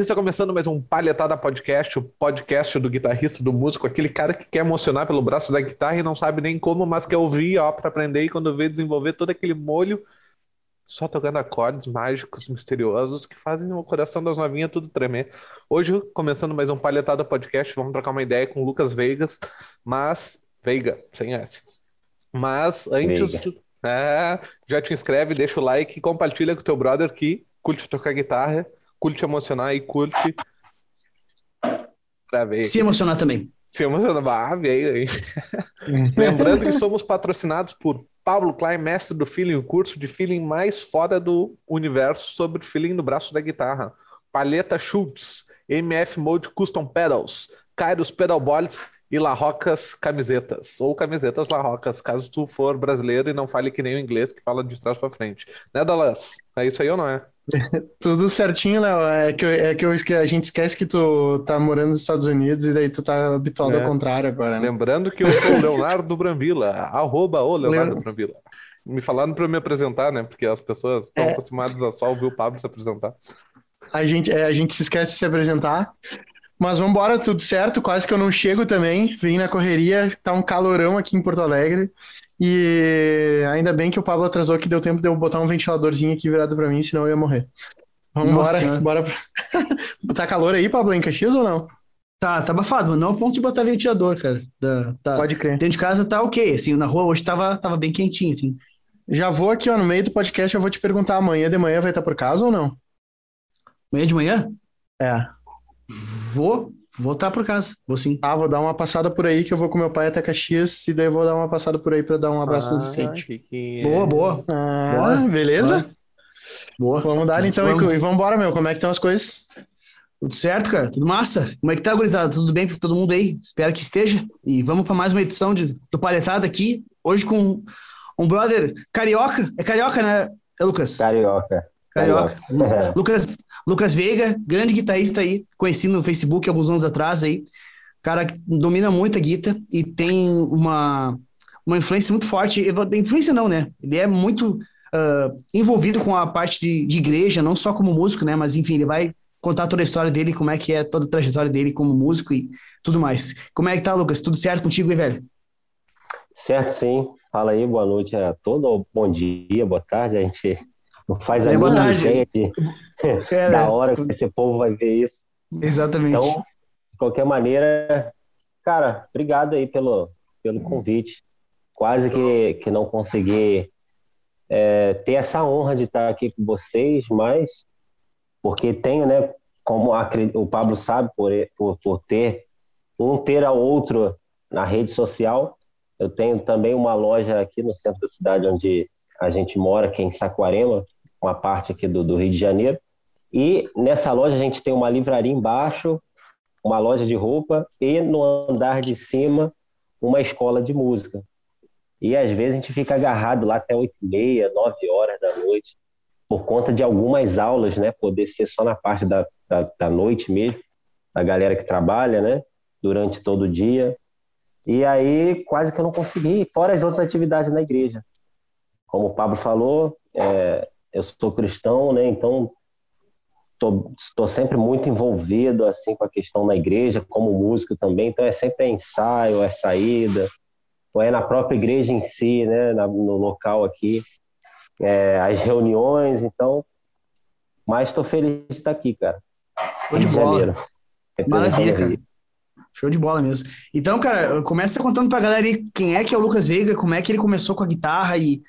guitarrista, começando mais um Palhetada Podcast, o podcast do guitarrista, do músico, aquele cara que quer emocionar pelo braço da guitarra e não sabe nem como, mas quer ouvir, ó, pra aprender e quando vê desenvolver todo aquele molho, só tocando acordes mágicos, misteriosos, que fazem o coração das novinhas tudo tremer. Hoje, começando mais um Palhetada Podcast, vamos trocar uma ideia com o Lucas Veigas, mas... Veiga, sem S. Mas antes... É, já te inscreve, deixa o like, compartilha com o teu brother que curte tocar guitarra curte emocionar e curte. Se emocionar também. Se emocionar. Ah, veio aí. Lembrando que somos patrocinados por Pablo Klein, mestre do feeling, o curso de feeling mais foda do universo sobre feeling no braço da guitarra. Palheta Schultz, MF Mode Custom Pedals, Kairos Pedal Boards e Larrocas Camisetas. Ou camisetas Larrocas, caso tu for brasileiro e não fale que nem o inglês que fala de trás para frente. Né, Dallas? É isso aí ou não é? Tudo certinho, Léo. É que, é que, eu, a gente esquece que tu tá morando nos Estados Unidos e daí tu tá habituado é. ao contrário agora, né? Lembrando que eu sou o Leonardo Brambila, arroba o Leonardo Le... Brambila. Me falaram para me apresentar, né? Porque as pessoas estão é... acostumadas a só ouvir o Pablo se apresentar. A gente, é, a gente se esquece de se apresentar. Mas vamos embora, tudo certo. Quase que eu não chego também. Vim na correria, tá um calorão aqui em Porto Alegre. E ainda bem que o Pablo atrasou, que deu tempo de eu botar um ventiladorzinho aqui virado para mim, senão eu ia morrer. Vamos embora, bora. Pra... tá calor aí, Pablo, em Caxias ou não? Tá, tá abafado, mas não ao ponto de botar ventilador, cara. Tá, tá... Pode crer. Dentro de casa tá ok, assim, na rua hoje tava, tava bem quentinho, assim. Já vou aqui, ó, no meio do podcast, eu vou te perguntar, amanhã de manhã vai estar por casa ou não? Amanhã de manhã? É. Vou, Voltar por casa, vou sim. Ah, vou dar uma passada por aí, que eu vou com meu pai até Caxias, e daí eu vou dar uma passada por aí para dar um abraço ah, do Vicente. Que... Boa, boa. Ah, boa. Beleza? Boa. Vamos dar então, vamos. e vamos embora, meu. Como é que estão as coisas? Tudo certo, cara? Tudo massa? Como é que tá, gurizada? Tudo bem para todo mundo aí? Espero que esteja. E vamos para mais uma edição de, do Palhetada aqui, hoje com um brother carioca. É carioca, né, Lucas? Carioca. Carioca. Lucas, Lucas Veiga, grande guitarrista aí, conheci no Facebook alguns anos atrás aí. Cara que domina muito a guitarra e tem uma, uma influência muito forte. Influência não, né? Ele é muito uh, envolvido com a parte de, de igreja, não só como músico, né? Mas enfim, ele vai contar toda a história dele, como é que é toda a trajetória dele como músico e tudo mais. Como é que tá, Lucas? Tudo certo contigo aí, velho? Certo, sim. Fala aí, boa noite a todos, bom dia, boa tarde. A gente não faz a é, mínima ideia de, é, da hora que esse povo vai ver isso. Exatamente. Então, de qualquer maneira, cara, obrigado aí pelo, pelo convite. Quase que, que não consegui é, ter essa honra de estar aqui com vocês, mas porque tenho, né, como a, o Pablo sabe, por, por, por ter um ter ao outro na rede social, eu tenho também uma loja aqui no centro da cidade onde a gente mora, aqui em Saquarema, uma parte aqui do, do Rio de Janeiro. E nessa loja a gente tem uma livraria embaixo, uma loja de roupa e no andar de cima uma escola de música. E às vezes a gente fica agarrado lá até 8 e meia, 9 horas da noite, por conta de algumas aulas, né? Poder ser só na parte da, da, da noite mesmo, da galera que trabalha, né? Durante todo o dia. E aí quase que eu não consegui, fora as outras atividades na igreja. Como o Pablo falou, é, eu sou cristão, né? Então estou sempre muito envolvido assim com a questão da igreja, como músico também. Então é sempre ensaio, é saída, ou é na própria igreja em si, né? no local aqui, é, as reuniões. Então, mas estou feliz de estar aqui, cara. Show de bola. Maravilha, cara. Show de bola mesmo. Então, cara, começa contando pra galera aí quem é que é o Lucas Veiga, como é que ele começou com a guitarra e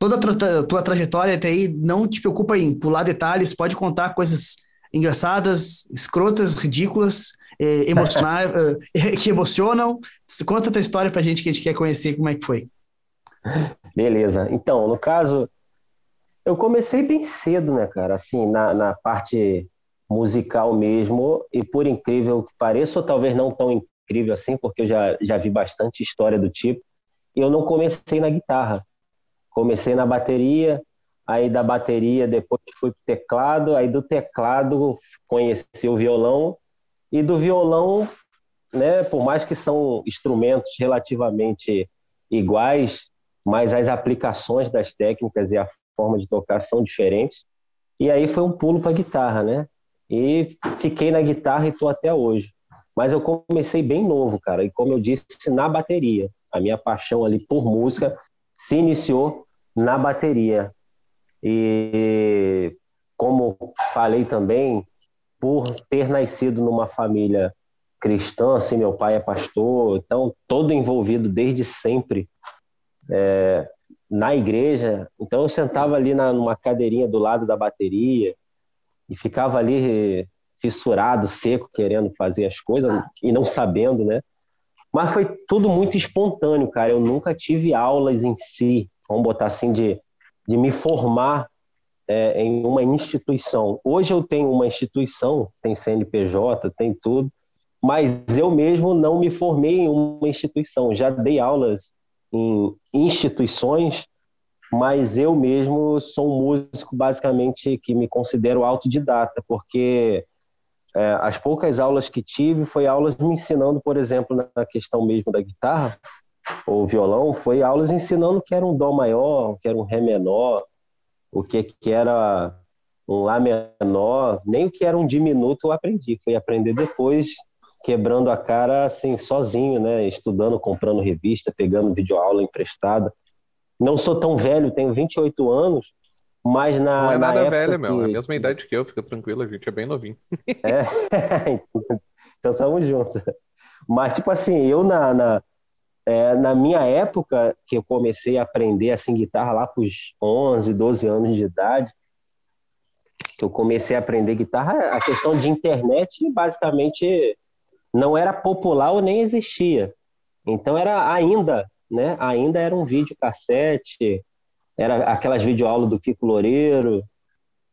toda a tra tua trajetória até aí, não te preocupa em pular detalhes, pode contar coisas engraçadas, escrotas, ridículas, eh, emocionar, eh, que emocionam. Conta a tua história pra gente que a gente quer conhecer como é que foi. Beleza. Então, no caso, eu comecei bem cedo, né, cara? Assim, na, na parte musical mesmo, e por incrível que pareça, ou talvez não tão incrível assim, porque eu já, já vi bastante história do tipo, eu não comecei na guitarra. Comecei na bateria, aí da bateria depois fui pro teclado, aí do teclado conheci o violão e do violão, né, por mais que são instrumentos relativamente iguais, mas as aplicações das técnicas e a forma de tocar são diferentes. E aí foi um pulo para guitarra, né? E fiquei na guitarra e estou até hoje. Mas eu comecei bem novo, cara, e como eu disse, na bateria. A minha paixão ali por música se iniciou na bateria. E como falei também, por ter nascido numa família cristã, assim, meu pai é pastor, então todo envolvido desde sempre é, na igreja. Então eu sentava ali na, numa cadeirinha do lado da bateria e ficava ali fissurado, seco, querendo fazer as coisas e não sabendo, né? Mas foi tudo muito espontâneo, cara. Eu nunca tive aulas em si, vamos botar assim, de, de me formar é, em uma instituição. Hoje eu tenho uma instituição, tem CNPJ, tem tudo, mas eu mesmo não me formei em uma instituição. Já dei aulas em instituições, mas eu mesmo sou um músico basicamente que me considero autodidata, porque é, as poucas aulas que tive foi aulas me ensinando, por exemplo, na questão mesmo da guitarra ou violão, foi aulas ensinando que era um dó maior, que era um ré menor, o que que era um lá menor, nem o que era um diminuto eu aprendi, fui aprender depois quebrando a cara assim sozinho, né, estudando, comprando revista, pegando videoaula emprestada. Não sou tão velho, tenho 28 anos, mas na. Não é na nada velho, que... meu. É a mesma idade que eu, fica tranquilo, a gente é bem novinho. É, então tamo junto. Mas, tipo assim, eu na, na, é, na minha época, que eu comecei a aprender assim guitarra lá para os 11, 12 anos de idade, que eu comecei a aprender guitarra, a questão de internet basicamente não era popular ou nem existia. Então era ainda né? Ainda era um vídeo cassete, era aquelas videoaulas do Kiko Loureiro,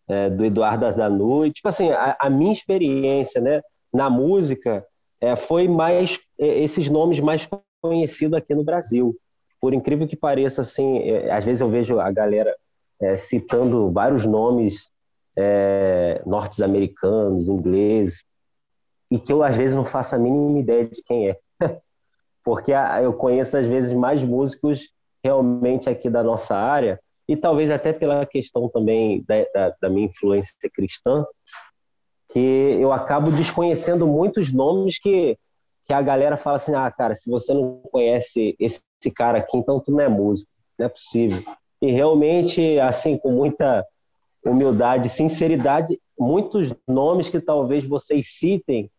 é, do Eduardo da Noite. Tipo assim, a, a, minha experiência, né, na música é, foi mais é, esses nomes mais conhecidos aqui no Brasil. Por incrível que pareça, assim, é, às vezes eu vejo a galera é, citando vários nomes norte-americanos, ingleses, e que eu às vezes não faço a mínima ideia de quem é porque eu conheço às vezes mais músicos realmente aqui da nossa área, e talvez até pela questão também da, da, da minha influência cristã, que eu acabo desconhecendo muitos nomes que, que a galera fala assim, ah, cara, se você não conhece esse, cara aqui, então tu não é músico, não é possível. E realmente, assim, com muita humildade, sinceridade, muitos nomes que talvez vocês citem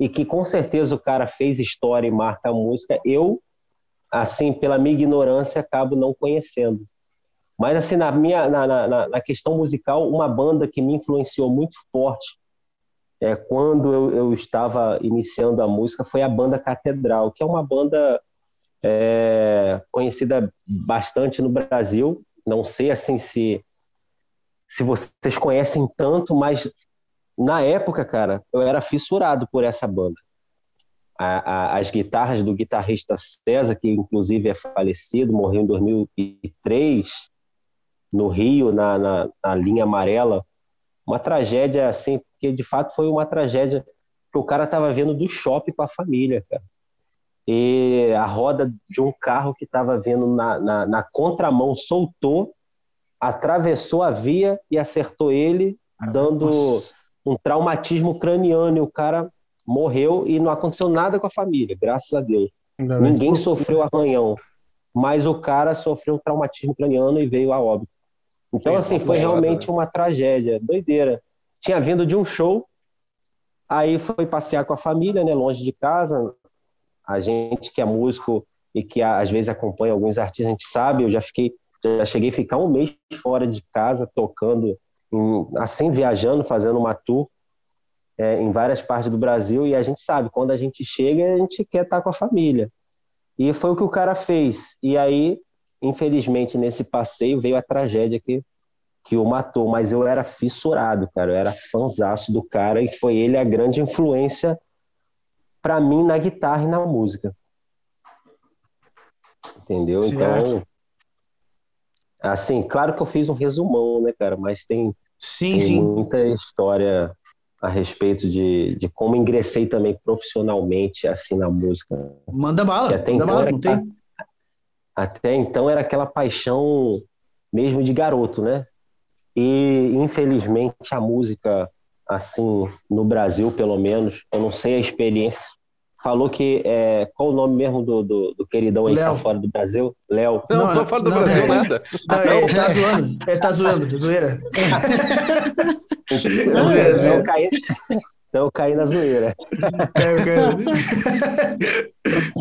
e que com certeza o cara fez história e marca a música, eu, assim, pela minha ignorância, acabo não conhecendo. Mas, assim, na, minha, na, na, na questão musical, uma banda que me influenciou muito forte é, quando eu, eu estava iniciando a música foi a banda Catedral, que é uma banda é, conhecida bastante no Brasil. Não sei assim se se vocês conhecem tanto, mas na época, cara, eu era fissurado por essa banda. A, a, as guitarras do guitarrista César, que inclusive é falecido, morreu em 2003, no Rio, na, na, na linha amarela. Uma tragédia assim, porque de fato foi uma tragédia que o cara estava vendo do shopping com a família, cara. E a roda de um carro que estava vindo na, na, na contramão soltou, atravessou a via e acertou ele, dando Nossa um traumatismo craniano e o cara morreu e não aconteceu nada com a família, graças a Deus. Ainda Ninguém bem. sofreu arranhão, mas o cara sofreu um traumatismo craniano e veio a óbito. Então, assim, foi realmente uma tragédia, doideira. Tinha vindo de um show, aí foi passear com a família, né, longe de casa. A gente que é músico e que às vezes acompanha alguns artistas, a gente sabe, eu já fiquei, já cheguei a ficar um mês fora de casa tocando assim viajando, fazendo uma tour é, em várias partes do Brasil e a gente sabe, quando a gente chega, a gente quer estar com a família. E foi o que o cara fez. E aí, infelizmente, nesse passeio veio a tragédia que, que o matou. Mas eu era fissurado, cara. Eu era fanzaço do cara e foi ele a grande influência para mim na guitarra e na música. Entendeu? Certo. Então, assim, claro que eu fiz um resumão, né, cara? Mas tem Sim, Tem sim. muita história a respeito de, de como ingressei também profissionalmente assim na música. Manda bala, até manda então bala, não tem? Até então era aquela paixão mesmo de garoto, né? E infelizmente a música assim, no Brasil, pelo menos. Eu não sei a experiência. Falou que. É, qual o nome mesmo do, do, do queridão aí que tá fora do Brasil? Léo. Não, não tô fora do não, Brasil, é, nada. Não, é, tá zoando. É, tá zoando, zoeira. Não, zoeira, é, zoeira. Eu caí, então eu caí na zoeira.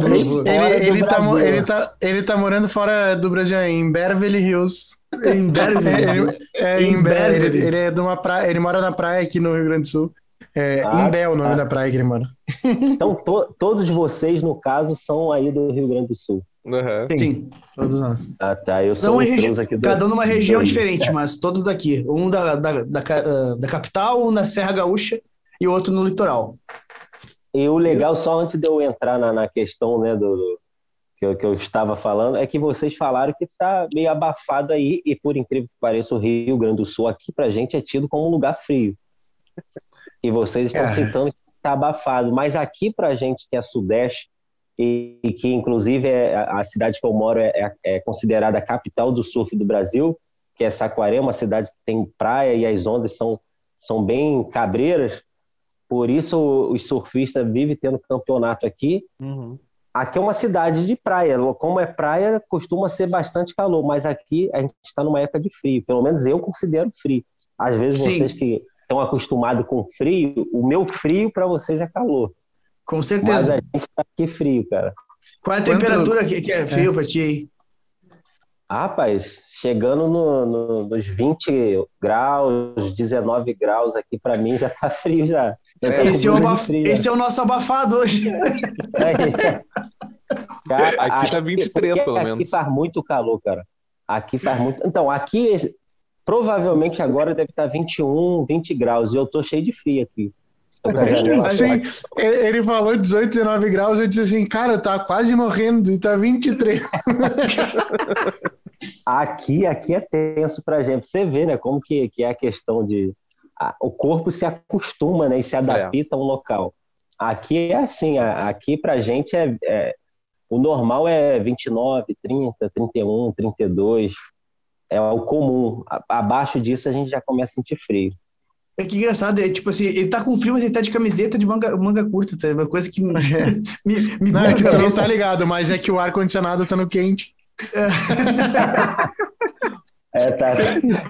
ele, ele, tá, ele, tá, ele tá morando fora do Brasil, em Beverly Hills. Em Beverly? É, é, em, em Beverly. Ele, ele, é de uma praia, ele mora na praia aqui no Rio Grande do Sul. É ah, Imbé o nome ah. da praia que ele mora. Então, to, todos vocês, no caso, são aí do Rio Grande do Sul. Uhum. Sim. Todos nós. Ah, tá. Eu sou um aqui do, Cada um numa região do... diferente, mas todos daqui. Um da, da, da, ah, da capital, um na Serra Gaúcha e outro no litoral. E o legal, só antes de eu entrar na, na questão né, do, que eu, que eu estava falando, é que vocês falaram que está meio abafado aí, e por incrível que pareça, o Rio Grande do Sul aqui pra gente é tido como um lugar frio. E vocês estão é. citando que está abafado. Mas aqui, para a gente que é sudeste, e, e que inclusive é, a cidade que eu moro é, é, é, considerada a capital do surf do Brasil, que é Saquarema, uma cidade que tem praia e as ondas são, são bem cabreiras. Por isso os surfistas vivem tendo campeonato aqui. Uhum. Aqui é uma cidade de praia. Como é praia, costuma ser bastante calor, mas aqui a gente está numa época de frio. Pelo menos eu considero frio. Às vezes Sim. vocês que estão acostumados com frio, o meu frio para vocês é calor. Com certeza. Mas a gente tá aqui frio, cara. Qual é a temperatura que, que é frio é. para ti aí? Ah, rapaz, chegando no, no, nos 20 graus, 19 graus aqui, para mim já tá frio já. É, esse, é abaf... frio, esse é o nosso abafado hoje. É. Cara, aqui, aqui tá 23, pelo menos. Aqui faz muito calor, cara. Aqui faz muito. Então, aqui Provavelmente agora deve estar 21, 20 graus. E eu tô cheio de frio aqui. Assim, ele falou 18, 19 graus, eu disse assim, cara, tá quase morrendo e tá 23. aqui, aqui é tenso pra gente. Você vê, né, como que, que é a questão de... A, o corpo se acostuma, né, e se adapta é. a um local. Aqui é assim, a, aqui pra gente é, é... O normal é 29, 30, 31, 32 é o comum. Abaixo disso a gente já começa a sentir frio. É que engraçado, é tipo assim, ele tá com frio, mas ele tá de camiseta de manga, manga curta, tá? Uma coisa que me, é. me, me Não, é que tu não tá ligado, mas é que o ar-condicionado tá no quente. É, tá.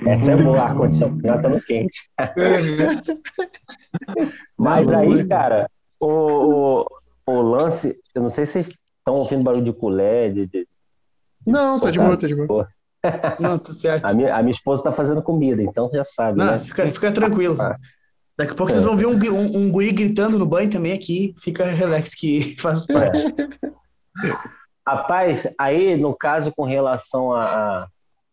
Essa é boa, ar-condicionado tá no quente. mas aí, cara, o, o, o, lance, eu não sei se vocês estão ouvindo barulho de colher, de, de, de não, tá de boa, tá de boa. Não, tudo certo. A minha, a minha esposa está fazendo comida, então já sabe. Não, né? fica, fica tranquilo. Ah. Daqui a pouco é. vocês vão ver um, um, um, guri gritando no banho também aqui. Fica relax que faz parte. É. Rapaz, aí no caso com relação à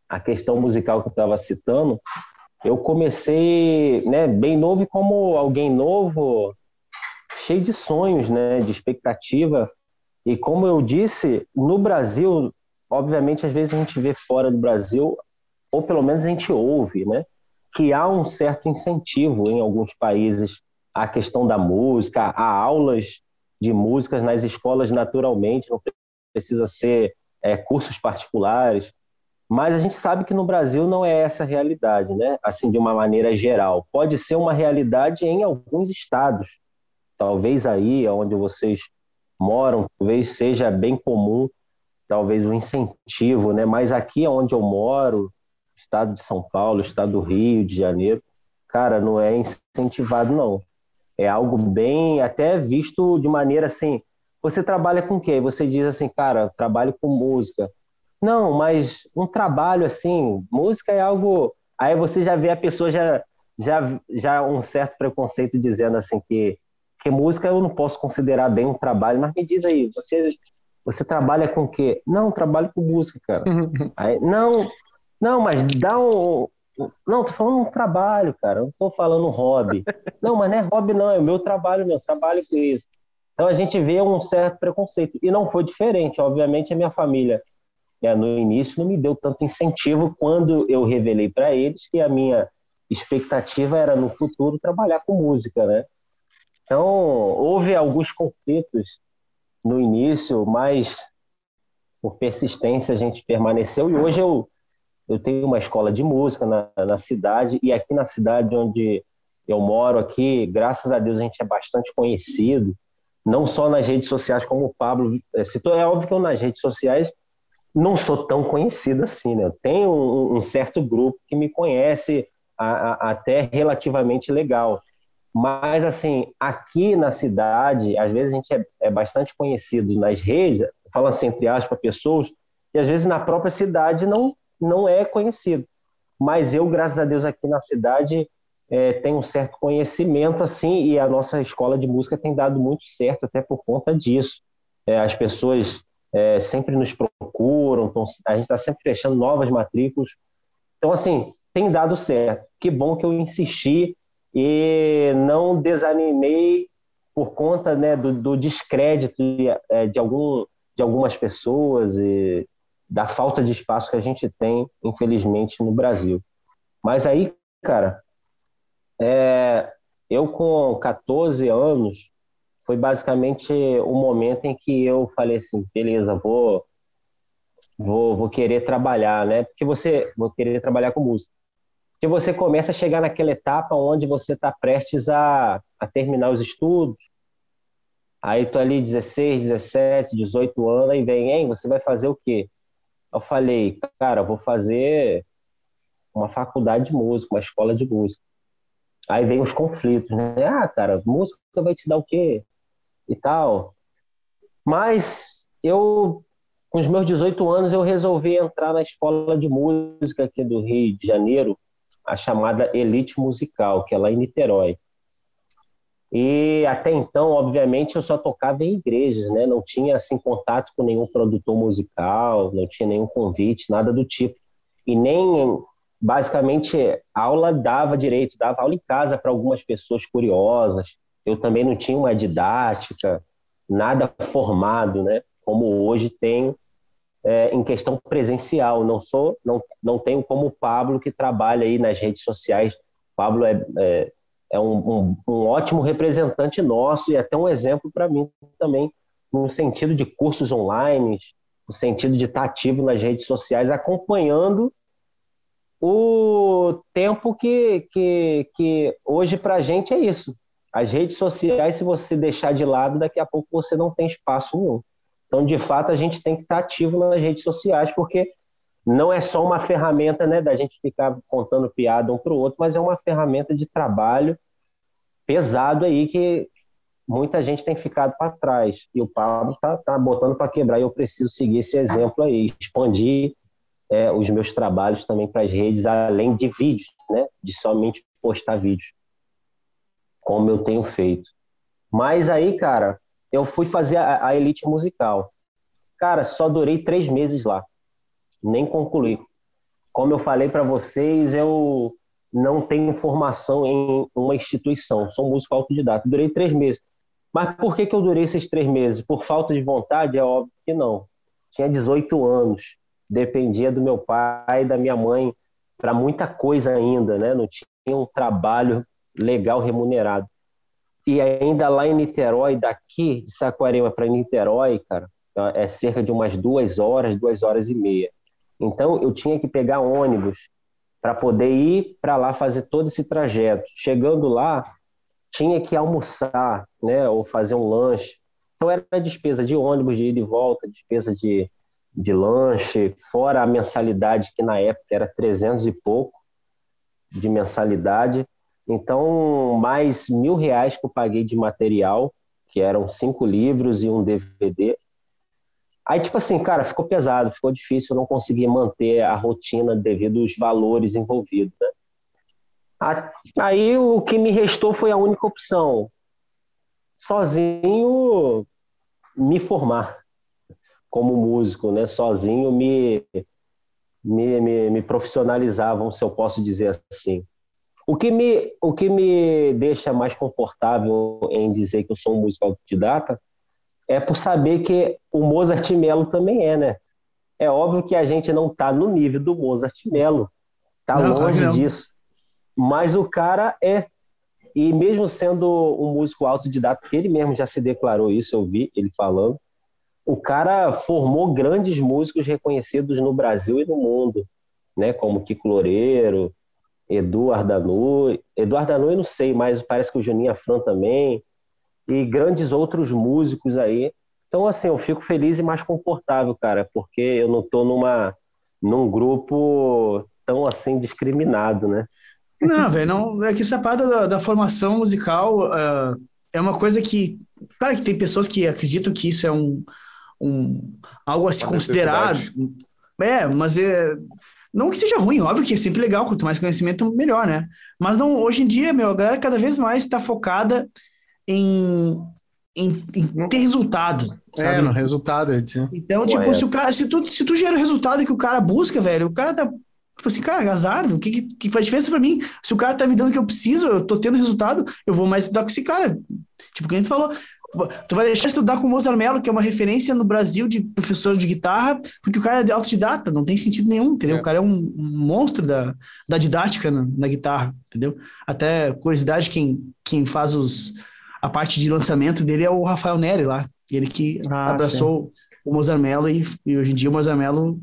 a, a, questão musical que eu estava citando, eu comecei né, bem novo e como alguém novo, cheio de sonhos, né, de expectativa. E como eu disse, no Brasil obviamente, às vezes a gente vê fora do Brasil, ou pelo menos a gente ouve, né? Que há um certo incentivo em alguns países à questão da música, há aulas de músicas nas escolas naturalmente, não precisa ser é, cursos particulares. Mas a gente sabe que no Brasil não é essa a realidade, né? Assim, de uma maneira geral. Pode ser uma realidade em alguns estados. Talvez aí, onde vocês moram, talvez seja bem comum talvez um incentivo, né? Mas aqui onde eu moro, estado de São Paulo, estado do Rio de Janeiro, cara, não é incentivado não. É algo bem até visto de maneira assim, você trabalha com o quê? Você diz assim, cara, trabalho com música. Não, mas um trabalho assim, música é algo. Aí você já vê a pessoa já já já um certo preconceito dizendo assim que que música eu não posso considerar bem um trabalho, mas me diz aí, você você trabalha com o quê? Não, trabalho com música, cara. Aí, não, não, mas dá um. Não, tô falando um trabalho, cara. Não tô falando hobby. Não, mas não é hobby, não. É o meu trabalho, meu. Trabalho com isso. Então a gente vê um certo preconceito. E não foi diferente. Obviamente, a minha família, né, no início, não me deu tanto incentivo quando eu revelei para eles que a minha expectativa era no futuro trabalhar com música, né? Então, houve alguns conflitos no início, mas por persistência a gente permaneceu e hoje eu, eu tenho uma escola de música na, na cidade e aqui na cidade onde eu moro aqui, graças a Deus a gente é bastante conhecido, não só nas redes sociais como o Pablo citou. É óbvio que eu nas redes sociais não sou tão conhecido assim, né? Eu tenho um, um certo grupo que me conhece a, a, até relativamente legal. Mas, assim, aqui na cidade, às vezes a gente é, é bastante conhecido nas redes, fala assim, entre aspas, pessoas, e às vezes na própria cidade não, não é conhecido. Mas eu, graças a Deus, aqui na cidade, é, tenho um certo conhecimento, assim, e a nossa escola de música tem dado muito certo, até por conta disso. É, as pessoas é, sempre nos procuram, a gente está sempre fechando novas matrículas. Então, assim, tem dado certo. Que bom que eu insisti e não desanimei por conta né, do, do descrédito de, é, de, algum, de algumas pessoas e da falta de espaço que a gente tem, infelizmente, no Brasil. Mas aí, cara, é, eu com 14 anos, foi basicamente o momento em que eu falei assim, beleza, vou, vou, vou querer trabalhar, né? Porque você, vou querer trabalhar com música que você começa a chegar naquela etapa onde você está prestes a, a terminar os estudos. Aí tu ali 16, 17, 18 anos, aí vem, hein, você vai fazer o quê? Eu falei, cara, vou fazer uma faculdade de música, uma escola de música. Aí vem os conflitos, né? Ah, cara, música vai te dar o quê? E tal. Mas eu, com os meus 18 anos, eu resolvi entrar na escola de música aqui do Rio de Janeiro, a chamada Elite Musical, que é lá em Niterói. E até então, obviamente, eu só tocava em igrejas, né? Não tinha assim contato com nenhum produtor musical, não tinha nenhum convite, nada do tipo. E nem basicamente aula dava direito, dava aula em casa para algumas pessoas curiosas. Eu também não tinha uma didática, nada formado, né? Como hoje tenho é, em questão presencial. Não sou, não, não tenho como o Pablo que trabalha aí nas redes sociais. Pablo é, é, é um, um, um, ótimo representante nosso e até um exemplo para mim também no sentido de cursos online, no sentido de estar ativo nas redes sociais, acompanhando o tempo que, que, que hoje para a gente é isso. As redes sociais, se você deixar de lado, daqui a pouco você não tem espaço nenhum. Então, de fato, a gente tem que estar ativo nas redes sociais, porque não é só uma ferramenta né, da gente ficar contando piada um para o outro, mas é uma ferramenta de trabalho pesado aí que muita gente tem ficado para trás. E o Pablo está tá botando para quebrar e eu preciso seguir esse exemplo aí, expandir é, os meus trabalhos também para as redes, além de vídeos, né, de somente postar vídeos, como eu tenho feito. Mas aí, cara, eu fui fazer a, a elite musical. Cara, só durei três meses lá, nem concluí. Como eu falei para vocês, eu não tenho formação em uma instituição, sou músico autodidata. Durei três meses. Mas por que, que eu durei esses três meses? Por falta de vontade? É óbvio que não. Tinha 18 anos, dependia do meu pai e da minha mãe para muita coisa ainda, né? Não tinha um trabalho legal remunerado. E ainda lá em Niterói, daqui de Saquarema para Niterói, cara, é cerca de umas duas horas, duas horas e meia. Então eu tinha que pegar ônibus para poder ir para lá fazer todo esse trajeto. Chegando lá, tinha que almoçar, né, ou fazer um lanche. Então era despesa de ônibus de ida e volta, despesa de, de lanche, fora a mensalidade que na época era 300 e pouco de mensalidade. Então, mais mil reais que eu paguei de material, que eram cinco livros e um DVD. Aí, tipo assim, cara, ficou pesado, ficou difícil, eu não consegui manter a rotina devido aos valores envolvidos, né? Aí o que me restou foi a única opção, sozinho me formar como músico, né? Sozinho me, me, me, me profissionalizavam, se eu posso dizer assim. O que, me, o que me deixa mais confortável em dizer que eu sou um músico autodidata é por saber que o Mozart Mello também é, né? É óbvio que a gente não está no nível do Mozart Mello, tá não, longe não. disso. Mas o cara é. E mesmo sendo um músico autodidata, que ele mesmo já se declarou isso, eu vi ele falando, o cara formou grandes músicos reconhecidos no Brasil e no mundo, né? Como Kiko Loureiro, Eduardo Anu, Eduardo Anu eu não sei, mas parece que o Juninho Afran também, e grandes outros músicos aí. Então, assim, eu fico feliz e mais confortável, cara, porque eu não tô numa, num grupo tão, assim, discriminado, né? Não, velho, não, é que essa parada da, da formação musical uh, é uma coisa que, claro que tem pessoas que acreditam que isso é um, um algo a se uma considerar, é, mas é, não que seja ruim, óbvio que é sempre legal, quanto mais conhecimento, melhor, né? Mas não, hoje em dia, meu, a galera cada vez mais está focada em, em, em, ter resultado. É, sabe? É, no resultado. Então, tipo, é. se o cara, se tu, se tu gera o resultado que o cara busca, velho, o cara tá. Tipo assim, cara, azar, o que, que, que faz diferença para mim? Se o cara tá me dando o que eu preciso, eu tô tendo resultado, eu vou mais estudar com esse cara. Tipo, que a gente falou, Tu vai deixar de estudar com o Mozart Mello, que é uma referência no Brasil de professor de guitarra, porque o cara é de autodidata, não tem sentido nenhum, entendeu? É. O cara é um monstro da, da didática na, na, guitarra, entendeu? Até curiosidade, quem, quem faz os, a parte de lançamento dele é o Rafael Neri lá, ele que ah, abraçou sim. o Mozart Mello e, e, hoje em dia o Mozart Mello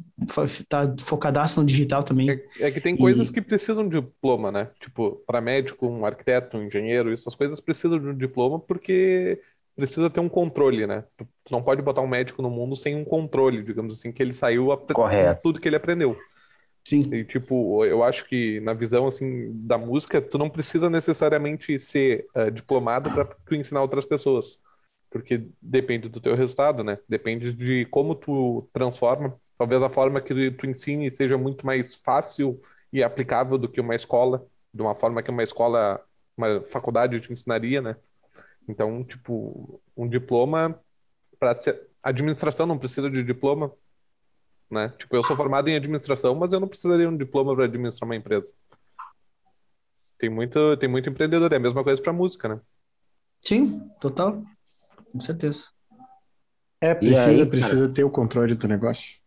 tá focadaço no digital também. É, é que tem e... coisas que precisam de diploma, né? Tipo, para médico, um arquiteto, um engenheiro, essas coisas precisam de um diploma porque precisa ter um controle, né? Tu, não pode botar um médico no mundo sem um controle, digamos assim, que ele saiu a tudo que ele aprendeu. Sim. E, tipo, eu acho que na visão, assim, da música, tu não precisa necessariamente ser uh, diplomado para tu ensinar outras pessoas. Porque depende do teu resultado, né? Depende de como tu transforma. Talvez a forma que tu ensine seja muito mais fácil e aplicável do que uma escola, de uma forma que uma escola, uma faculdade te ensinaria, né? Então, tipo, um diploma para ser administração não precisa de diploma, né? Tipo, eu sou formado em administração, mas eu não precisaria de um diploma para administrar uma empresa. Tem muito, tem muito empreendedor, é a mesma coisa para música, né? Sim, total. Com certeza. É, precisa, aí, precisa ter o controle do negócio.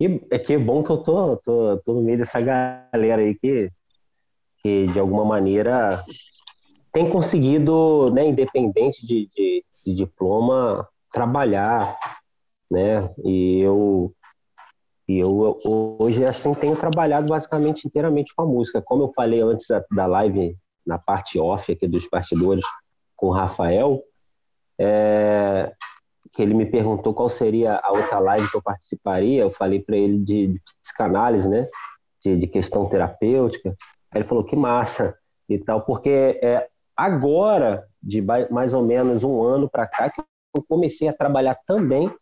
E é que é bom que eu tô, tô, tô no meio dessa galera aí que, que de alguma maneira tem conseguido, né, independente de, de, de diploma, trabalhar, né? E eu, e eu hoje assim tenho trabalhado basicamente inteiramente com a música. Como eu falei antes da live, na parte off aqui dos bastidores com o Rafael, é, que ele me perguntou qual seria a outra live que eu participaria, eu falei para ele de, de, psicanálise, né? De, de, questão terapêutica. Aí ele falou que massa e tal, porque é, agora, de mais ou menos um ano para cá, que eu comecei a trabalhar também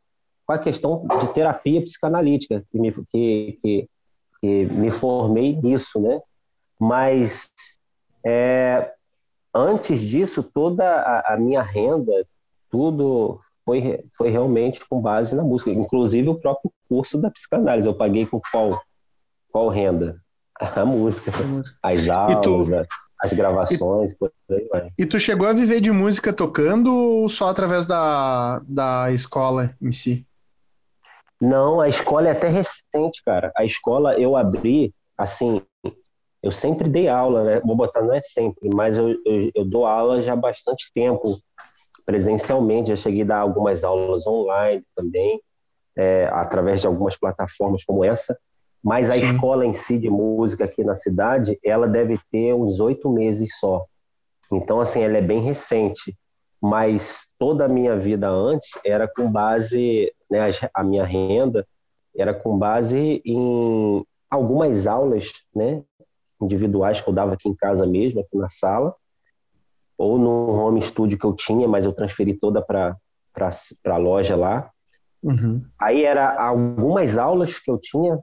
com a questão de terapia psicanalítica, que me, que, que, que me formei nisso, né? Mas é, antes disso, toda a, a, minha renda, tudo foi, foi realmente com base na música. Inclusive o próprio curso da psicanálise, eu paguei com qual, qual renda? A música, as aulas, as gravações, e, por aí vai. E tu chegou a viver de música tocando ou só através da, da escola em si? Não, a escola é até recente, cara. A escola eu abri, assim, eu sempre dei aula, né? Vou botar, não é sempre, mas eu, eu, eu dou aula já há bastante tempo, presencialmente. Já cheguei a dar algumas aulas online também, é, através de algumas plataformas como essa. Mas a Sim. escola em si de música aqui na cidade, ela deve ter uns oito meses só. Então, assim, ela é bem recente. Mas toda a minha vida antes era com base, né, a minha renda era com base em algumas aulas, né, individuais que eu dava aqui em casa mesmo, aqui na sala, ou no home studio que eu tinha, mas eu transferi toda para a loja lá. Uhum. Aí era algumas aulas que eu tinha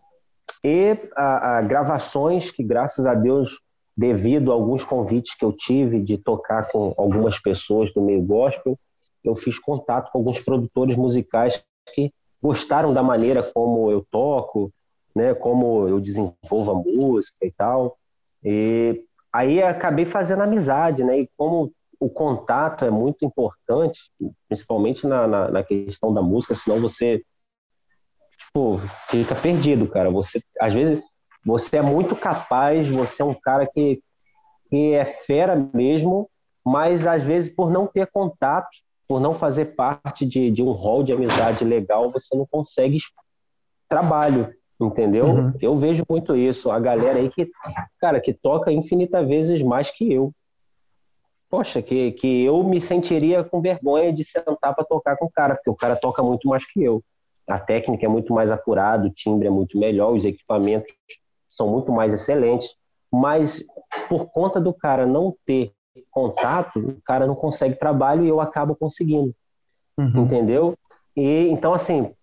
e a, a, gravações que, graças a Deus, devido a alguns convites que eu tive de tocar com algumas pessoas do meio gospel, eu fiz contato com alguns produtores musicais que gostaram da maneira como eu toco, né, como eu desenvolvo a música e tal. E aí acabei fazendo amizade, né? E como o contato é muito importante, principalmente na, na, na questão da música, senão você pô, fica perdido, cara. Você, às vezes, você é muito capaz, você é um cara que, que é fera mesmo, mas às vezes por não ter contato, por não fazer parte de, de um rol de amizade legal, você não consegue trabalho. Entendeu? Uhum. Eu vejo muito isso. A galera aí que, cara, que toca infinitas vezes mais que eu. Poxa, que, que eu me sentiria com vergonha de sentar para tocar com o cara, porque o cara toca muito mais que eu. A técnica é muito mais apurada, o timbre é muito melhor, os equipamentos são muito mais excelentes. Mas por conta do cara não ter contato, o cara não consegue trabalho e eu acabo conseguindo. Uhum. Entendeu? E então, assim,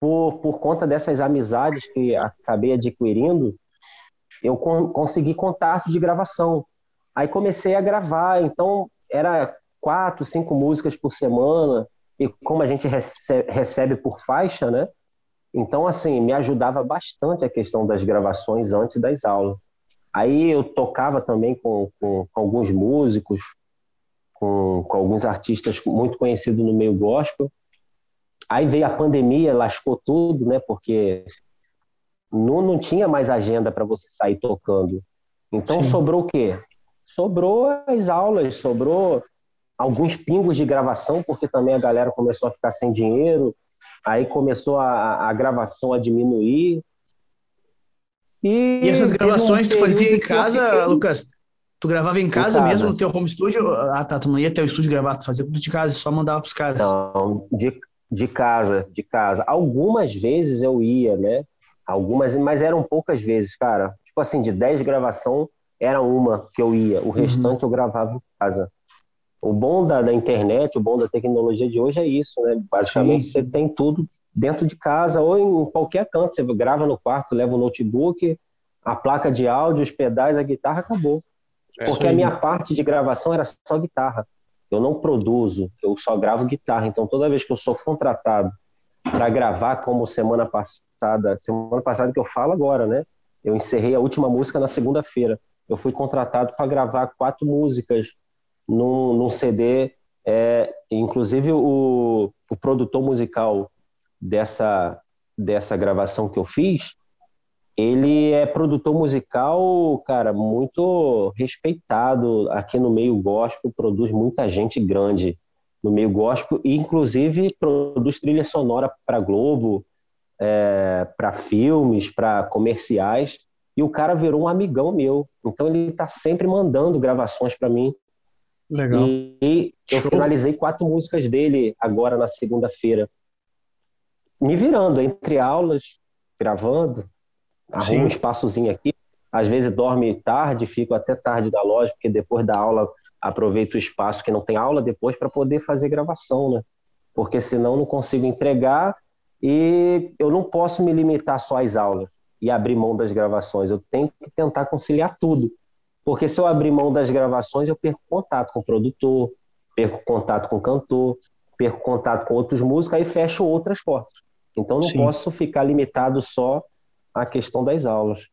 por, por conta dessas amizades que acabei adquirindo, eu con consegui contato de gravação. Aí comecei a gravar, então era quatro, cinco músicas por semana, e como a gente recebe, recebe por faixa, né? Então, assim, me ajudava bastante a questão das gravações antes das aulas. Aí eu tocava também com, com, com alguns músicos, com, com alguns artistas muito conhecidos no meio gospel, Aí veio a pandemia, lascou tudo, né? Porque não, não tinha mais agenda para você sair tocando. Então Sim. sobrou o quê? Sobrou as aulas, sobrou alguns pingos de gravação, porque também a galera começou a ficar sem dinheiro, aí começou a, a gravação a diminuir. E, e essas gravações um tu fazia em casa. Lucas? Tu gravava em casa, em casa, mesmo no teu home studio? Ah, tá, tu não ia até o estúdio gravar, tu fazia tudo de casa e só mandava pros caras. Não, de, de casa, de casa. Algumas vezes eu ia, né? Algumas, mas eram poucas vezes, cara. Tipo assim, de 10 gravação, era uma que eu ia. O uhum. restante uhum. eu gravava em casa. O bom da, da, internet, o bom da tecnologia de hoje é isso, né? Basicamente, Sim. você tem tudo dentro de casa ou em qualquer canto. Você grava no quarto, leva o notebook, a placa de áudio, os pedais, a guitarra, acabou. É Porque a minha parte de gravação era só guitarra eu não produzo, eu só gravo guitarra. Então, toda vez que eu sou contratado para gravar, como semana passada, semana passada que eu falo agora, né? Eu encerrei a última música na segunda-feira. Eu fui contratado para gravar quatro músicas num, num CD. É, inclusive, o, o produtor musical dessa, dessa gravação que eu fiz, ele é produtor musical, cara, muito respeitado aqui no meio gospel, produz muita gente grande no meio gospel e inclusive produz trilha sonora para Globo, é, para filmes, para comerciais. E o cara virou um amigão meu. Então ele está sempre mandando gravações para mim. Legal. E, e eu finalizei quatro músicas dele agora na segunda-feira. Me virando entre aulas, gravando, arrumo um espaçozinho aqui. Às vezes dorme tarde, fico até tarde da loja, porque depois da aula aproveito o espaço que não tem aula depois para poder fazer gravação, né? Porque senão não consigo entregar e eu não posso me limitar só às aulas e abrir mão das gravações. Eu tenho que tentar conciliar tudo. Porque se eu abrir mão das gravações, eu perco contato com o produtor, perco contato com o cantor, perco contato com outros músicos, aí fecho outras portas. Então não Sim. posso ficar limitado só a questão das aulas.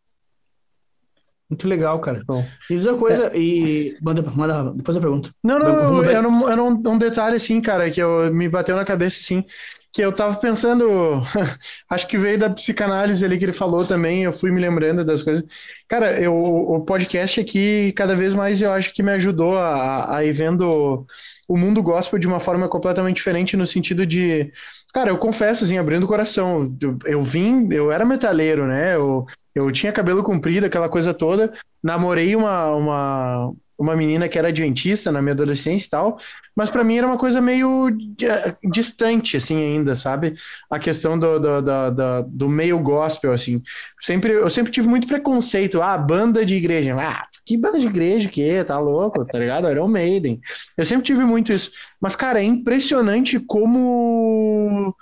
Muito legal, cara. Bom. E diz uma coisa, é. e manda, manda, depois eu pergunto. Não, não, eu, não, eu não, um detalhe assim, cara, que eu, me bateu na cabeça assim, que eu tava pensando, acho que veio da psicanálise ali que ele falou também, eu fui me lembrando das coisas. Cara, eu, o podcast aqui, cada vez mais eu acho que me ajudou a, a ir vendo o mundo gospel de uma forma completamente diferente no sentido de Cara, eu confesso, assim, abrindo o coração, eu, eu vim, eu era metaleiro, né? Eu, eu tinha cabelo comprido, aquela coisa toda. Namorei uma, uma, uma menina que era adventista na minha adolescência e tal, mas para mim era uma coisa meio eh, distante, assim, ainda, sabe? A questão do, do, do, do, meio gospel, assim. Sempre, eu sempre tive muito preconceito. Ah, banda de igreja. Ah, que banda de igreja que é? Tá louco, tá ligado? Iron Maiden. Eu sempre tive muito isso. Mas, cara, é impressionante como.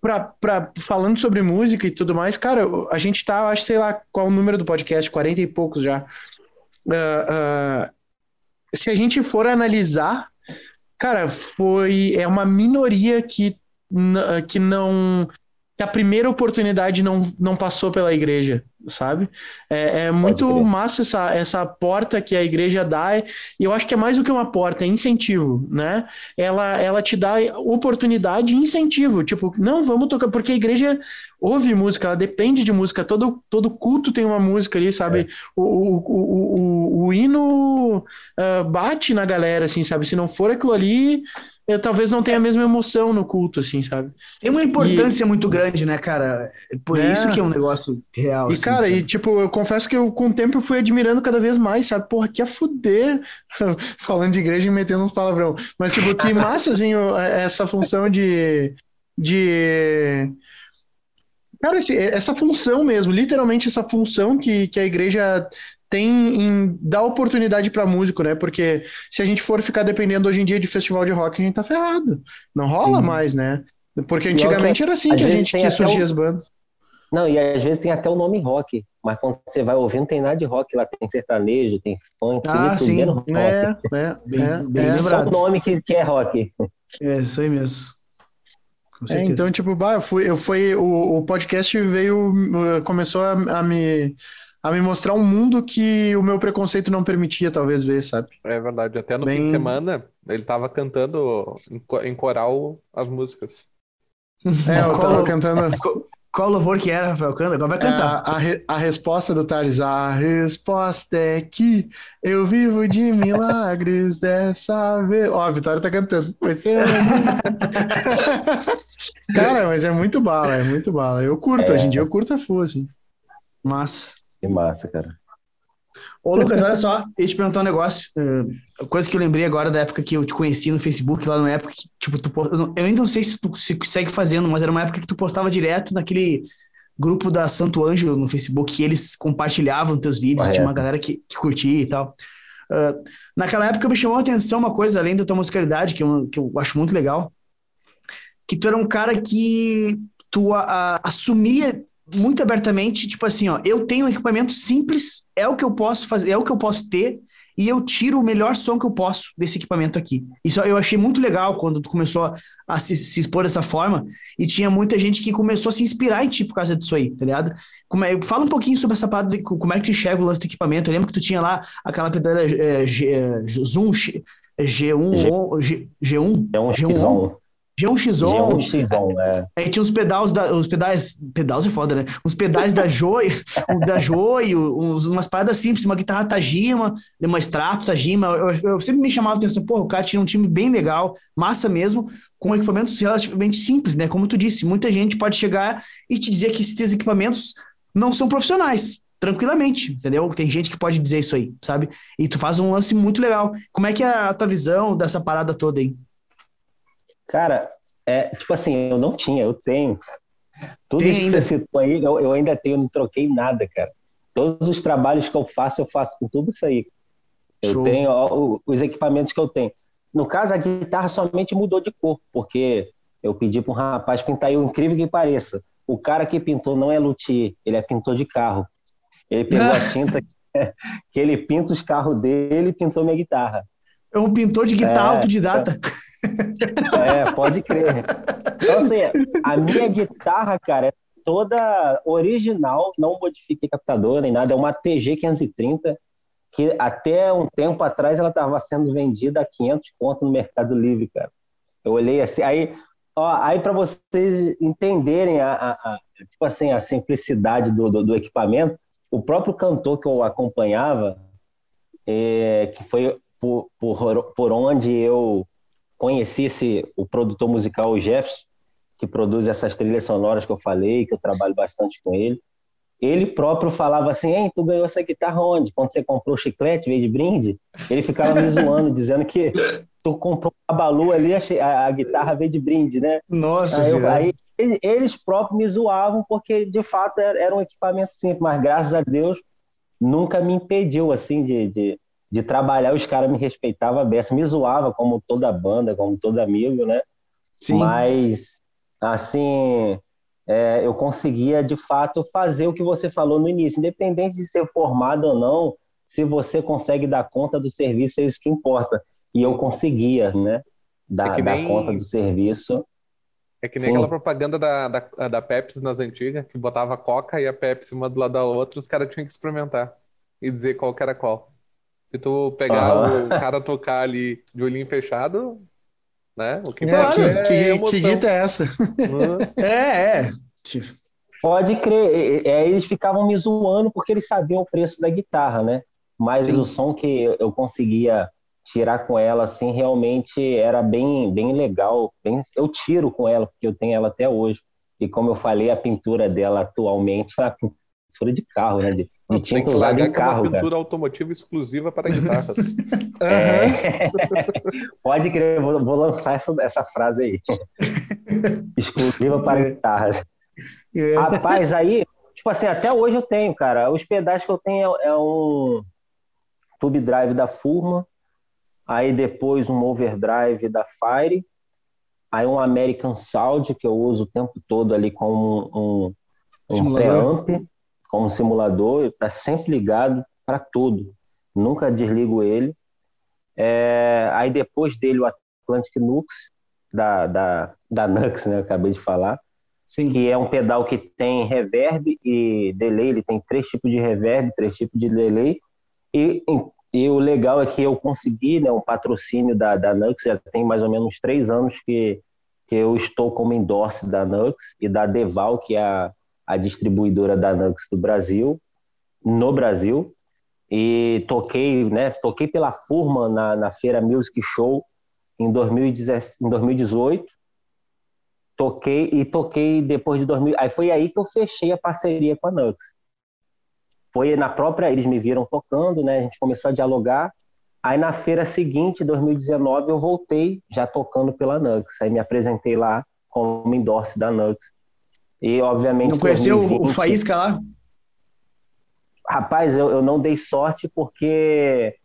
Pra, pra, falando sobre música e tudo mais, cara, a gente tá, acho, sei lá qual o número do podcast, 40 e poucos já. Uh, uh, se a gente for analisar, cara, foi é uma minoria que, que não que a primeira oportunidade não, não passou pela igreja, sabe? É, é muito massa essa, essa porta que a igreja dá, e eu acho que é mais do que uma porta, é incentivo, né? Ela, ela te dá oportunidade e incentivo, tipo, não, vamos tocar, porque a igreja ouve música, ela depende de música, todo, todo culto tem uma música ali, sabe? É. O, o, o, o, o hino uh, bate na galera, assim, sabe? Se não for aquilo ali, eu, talvez não tenha a mesma emoção no culto, assim, sabe? Tem uma importância e... muito grande, né, cara? Por é. isso que é um negócio real. E, assim, cara, sabe? e tipo, eu confesso que eu, com o tempo eu fui admirando cada vez mais, sabe? Porra, que a fuder. Falando de igreja e metendo uns palavrão. Mas, tipo, que massa, assim, essa função de. de Cara, esse, essa função mesmo, literalmente essa função que, que a igreja tem em dar oportunidade para músico, né? Porque se a gente for ficar dependendo hoje em dia de festival de rock, a gente tá ferrado. Não rola Sim. mais, né? Porque antigamente que, era assim que a gente tinha surgir o... as bandas. Não, e às vezes tem até o nome rock, mas quando você vai ouvindo, tem nada de rock lá, tem sertanejo, tem funk, ah, sim. rock. É, é, bem, é, bem é. Só o nome que, que é rock. É, isso aí mesmo. É, então, tipo, bah, eu fui, eu fui o, o podcast veio, começou a, a me a me mostrar um mundo que o meu preconceito não permitia, talvez, ver, sabe? É verdade. Até no Bem... fim de semana, ele tava cantando em coral as músicas. É, eu tava cantando. Qual louvor que era, Rafael? Canta, agora vai cantar. É, a, re, a resposta do Thales, a resposta é que eu vivo de milagres dessa vez. Ó, a Vitória tá cantando. Vai ser. Cara, mas é muito bala, é muito bala. Eu curto, é. hoje em dia eu curto a full, assim. Mas. Que massa, cara. Ô, Lucas, olha só, eu te perguntar um negócio. Uh, coisa que eu lembrei agora da época que eu te conheci no Facebook, lá na época que, tipo, tu Eu ainda não sei se tu se segue fazendo, mas era uma época que tu postava direto naquele grupo da Santo Ângelo no Facebook, que eles compartilhavam teus vídeos, tinha uma galera que, que curtia e tal. Uh, naquela época me chamou a atenção uma coisa, além da tua musicalidade, que eu, que eu acho muito legal, que tu era um cara que tu a, a, assumia muito abertamente, tipo assim, ó, eu tenho um equipamento simples, é o que eu posso fazer, é o que eu posso ter, e eu tiro o melhor som que eu posso desse equipamento aqui. Isso eu achei muito legal quando tu começou a se, se expor dessa forma, e tinha muita gente que começou a se inspirar em ti por causa disso aí, tá ligado? Como é, fala um pouquinho sobre essa parte de como é que tu enxerga o lance do equipamento. Eu lembro que tu tinha lá aquela pedala é, G, é, Zoom G, G1, G, G1, G1, G1, G1X1. G1X1, é. Aí tinha uns pedais da, os pedais, pedais é foda, né? Uns pedais da Joy, da Joy, uns, umas paradas simples, uma guitarra Tajima, uma extrato Tajima. Eu, eu, sempre me chamava a atenção, pô, o cara tinha um time bem legal, massa mesmo, com equipamentos relativamente simples, né? Como tu disse, muita gente pode chegar e te dizer que esses equipamentos não são profissionais, tranquilamente, entendeu? Tem gente que pode dizer isso aí, sabe? E tu faz um lance muito legal. Como é que é a tua visão dessa parada toda aí? Cara, é, tipo assim, eu não tinha, eu tenho. Tudo Tem isso ainda. que você citou aí, eu, eu ainda tenho, não troquei nada, cara. Todos os trabalhos que eu faço, eu faço com tudo isso aí. Eu Show. tenho ó, os equipamentos que eu tenho. No caso, a guitarra somente mudou de cor, porque eu pedi para um rapaz pintar, e o incrível que pareça, o cara que pintou não é luthier, ele é pintor de carro. Ele pegou a tinta que ele pinta os carros dele e pintou minha guitarra. É um pintor de guitarra é, autodidata. É, pode crer. Então, assim, a minha guitarra, cara, é toda original, não modifiquei captador nem nada, é uma TG 530, que até um tempo atrás ela estava sendo vendida a 500 conto no Mercado Livre, cara. Eu olhei assim, aí, ó, aí para vocês entenderem a, a, a, tipo assim, a simplicidade do, do, do, equipamento, o próprio cantor que eu acompanhava, é, que foi por, por, por onde eu conheci esse, o produtor musical Jefferson, que produz essas trilhas sonoras que eu falei, que eu trabalho bastante com ele. Ele próprio falava assim: Ei, tu ganhou essa guitarra onde? Quando você comprou o chiclete, veio de brinde? Ele ficava me zoando, dizendo que tu comprou a balu ali, a, a, guitarra veio de brinde, né? Nossa aí, eu, aí eles próprios me zoavam porque de fato era um equipamento simples, mas graças a Deus nunca me impediu assim de, de, de trabalhar, os caras me respeitavam aberto, me zoava como toda banda, como todo amigo, né? Sim. Mas, assim, é, eu conseguia, de fato, fazer o que você falou no início, independente de ser formado ou não, se você consegue dar conta do serviço, é isso que importa. E eu conseguia, né? Dar, é nem... dar conta do serviço. É que nem Sim. aquela propaganda da, da, da Pepsi nas antigas, que botava a Coca e a Pepsi uma do lado da outra, os caras tinham que experimentar e dizer qual que era qual. Se tu pegar uhum. o cara tocar ali de olhinho fechado, né? O que importa é, é, que, é emoção. Que guita é essa? é, é. Pode crer. É, eles ficavam me zoando porque eles sabiam o preço da guitarra, né? Mas Sim. o som que eu conseguia tirar com ela assim realmente era bem bem legal. Bem, eu tiro com ela porque eu tenho ela até hoje. E como eu falei, a pintura dela atualmente é uma pintura de carro, né? De, de tinta usada em carro. É uma pintura cara. automotiva exclusiva para guitarras. é... Pode crer, vou, vou lançar essa, essa frase aí. exclusiva para é. guitarras. É. Rapaz, aí, tipo assim, até hoje eu tenho, cara. Os pedais que eu tenho é, é um tube drive da Furman, aí depois um overdrive da Fire, aí um American Sound que eu uso o tempo todo ali como um, um, preamp, como um simulador, está sempre ligado para tudo, nunca desligo ele. É, aí depois dele o Atlantic Nux, da, da, da Nux, né, eu acabei de falar, Sim. que é um pedal que tem reverb e delay, ele tem três tipos de reverb, três tipos de delay, e e o legal é que eu consegui né, um patrocínio da, da Nux, já tem mais ou menos três anos que, que eu estou como endorse da Nux e da Deval, que é a, a distribuidora da Nux do Brasil, no Brasil. E toquei, né, toquei pela Furman na, na Feira Music Show em, 2010, em 2018. Toquei e toquei depois de 2000. Aí foi aí que eu fechei a parceria com a Nux foi na própria, eles me viram tocando, né? A gente começou a dialogar. Aí na feira seguinte, 2019, eu voltei já tocando pela Nux. Aí me apresentei lá como endorse da Nux. E obviamente. Não conheceu 2020, o Faísca lá? Rapaz, eu, eu não dei sorte porque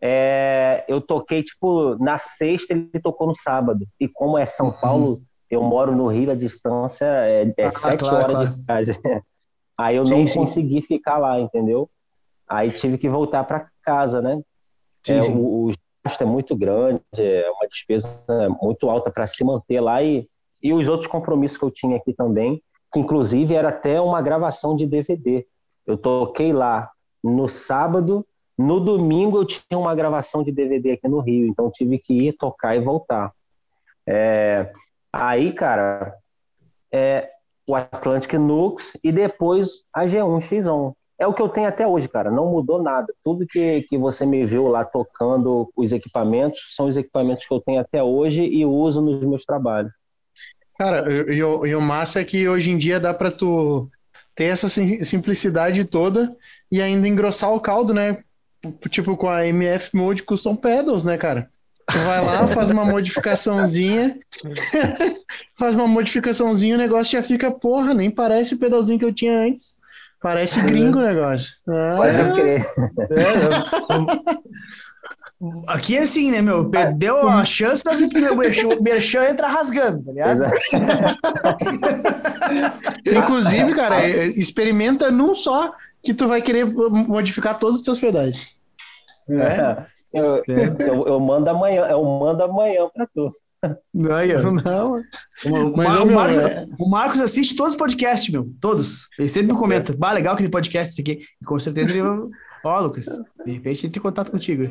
é, eu toquei, tipo, na sexta ele tocou no sábado. E como é São uhum. Paulo, eu moro no Rio, a distância é, é ah, sete claro, horas claro. de viagem. Aí eu sim, não sim. consegui ficar lá, entendeu? Aí tive que voltar para casa, né? Sim, é, o, o gasto é muito grande, é uma despesa muito alta para se manter lá e, e os outros compromissos que eu tinha aqui também, que inclusive era até uma gravação de DVD. Eu toquei lá no sábado, no domingo eu tinha uma gravação de DVD aqui no Rio, então tive que ir tocar e voltar. É, aí, cara, é, o Atlantic Nux e depois a G1X1. É o que eu tenho até hoje, cara. Não mudou nada. Tudo que, que você me viu lá tocando os equipamentos são os equipamentos que eu tenho até hoje e uso nos meus trabalhos. Cara, e o, e o massa é que hoje em dia dá para tu ter essa simplicidade toda e ainda engrossar o caldo, né? Tipo com a MF Mode Custom Pedals, né, cara? Tu vai lá, faz uma modificaçãozinha, faz uma modificaçãozinha, o negócio já fica, porra, nem parece o pedalzinho que eu tinha antes. Parece gringo o negócio. Ah, Pode crer. É, Aqui é assim, né, meu? Perdeu a chance, meu merchan entra rasgando, tá ligado? Inclusive, cara, é, experimenta num só que tu vai querer modificar todos os teus pedais. É. Eu, é. eu, eu, mando amanhã, eu mando amanhã pra tu. Não, eu... não. O, Mas, o, Marcos, é... o, Marcos, assiste todos os podcasts, meu. Todos. Ele sempre me comenta. Bah, legal aquele podcast esse aqui. E com certeza ele. Ó, oh, Lucas, de repente ele tem contato contigo.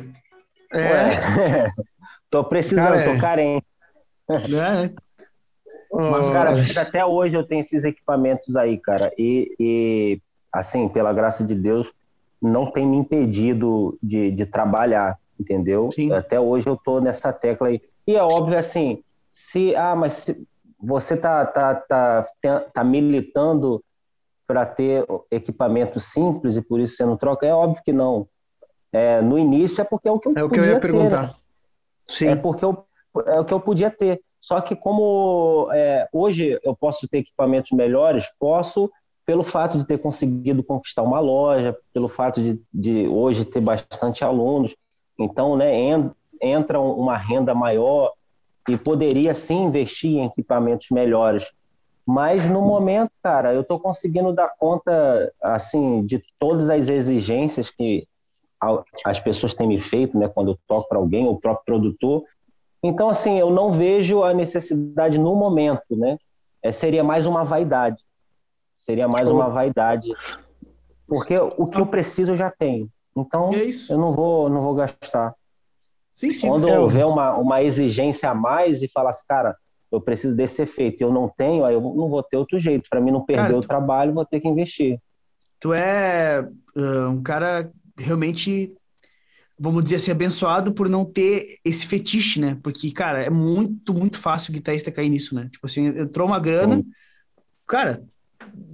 É. tô precisando, cara, tô é. carente. É. Mas, cara, até hoje eu tenho esses equipamentos aí, cara. E, e assim, pela graça de Deus, não tem me impedido de, de trabalhar entendeu? Sim. Até hoje eu tô nessa tecla aí. E é óbvio assim, se ah, mas se você tá tá, tá, tá militando para ter equipamento simples e por isso você não troca, é óbvio que não. É, no início é porque é o que eu é o que eu ia ter, perguntar. Né? Sim. É porque eu, é o que eu podia ter. Só que como é, hoje eu posso ter equipamentos melhores, posso pelo fato de ter conseguido conquistar uma loja, pelo fato de, de hoje ter bastante alunos, então, né, entra uma renda maior e poderia sim investir em equipamentos melhores. Mas no momento, cara, eu estou conseguindo dar conta assim de todas as exigências que as pessoas têm me feito, né, quando eu toco para alguém, o próprio produtor. Então, assim, eu não vejo a necessidade no momento, né? É, seria mais uma vaidade. Seria mais uma vaidade. Porque o que eu preciso eu já tenho. Então, é eu não vou, não vou gastar. Sim, sim. Quando houver uma, uma exigência a mais e falar assim, cara, eu preciso desse efeito e eu não tenho, aí eu não vou ter outro jeito. Para mim não perder cara, o tu, trabalho, vou ter que investir. Tu é uh, um cara realmente vamos dizer assim, abençoado por não ter esse fetiche, né? Porque, cara, é muito, muito fácil o guitarrista cair nisso, né? Tipo assim, entrou uma grana, Sim. cara,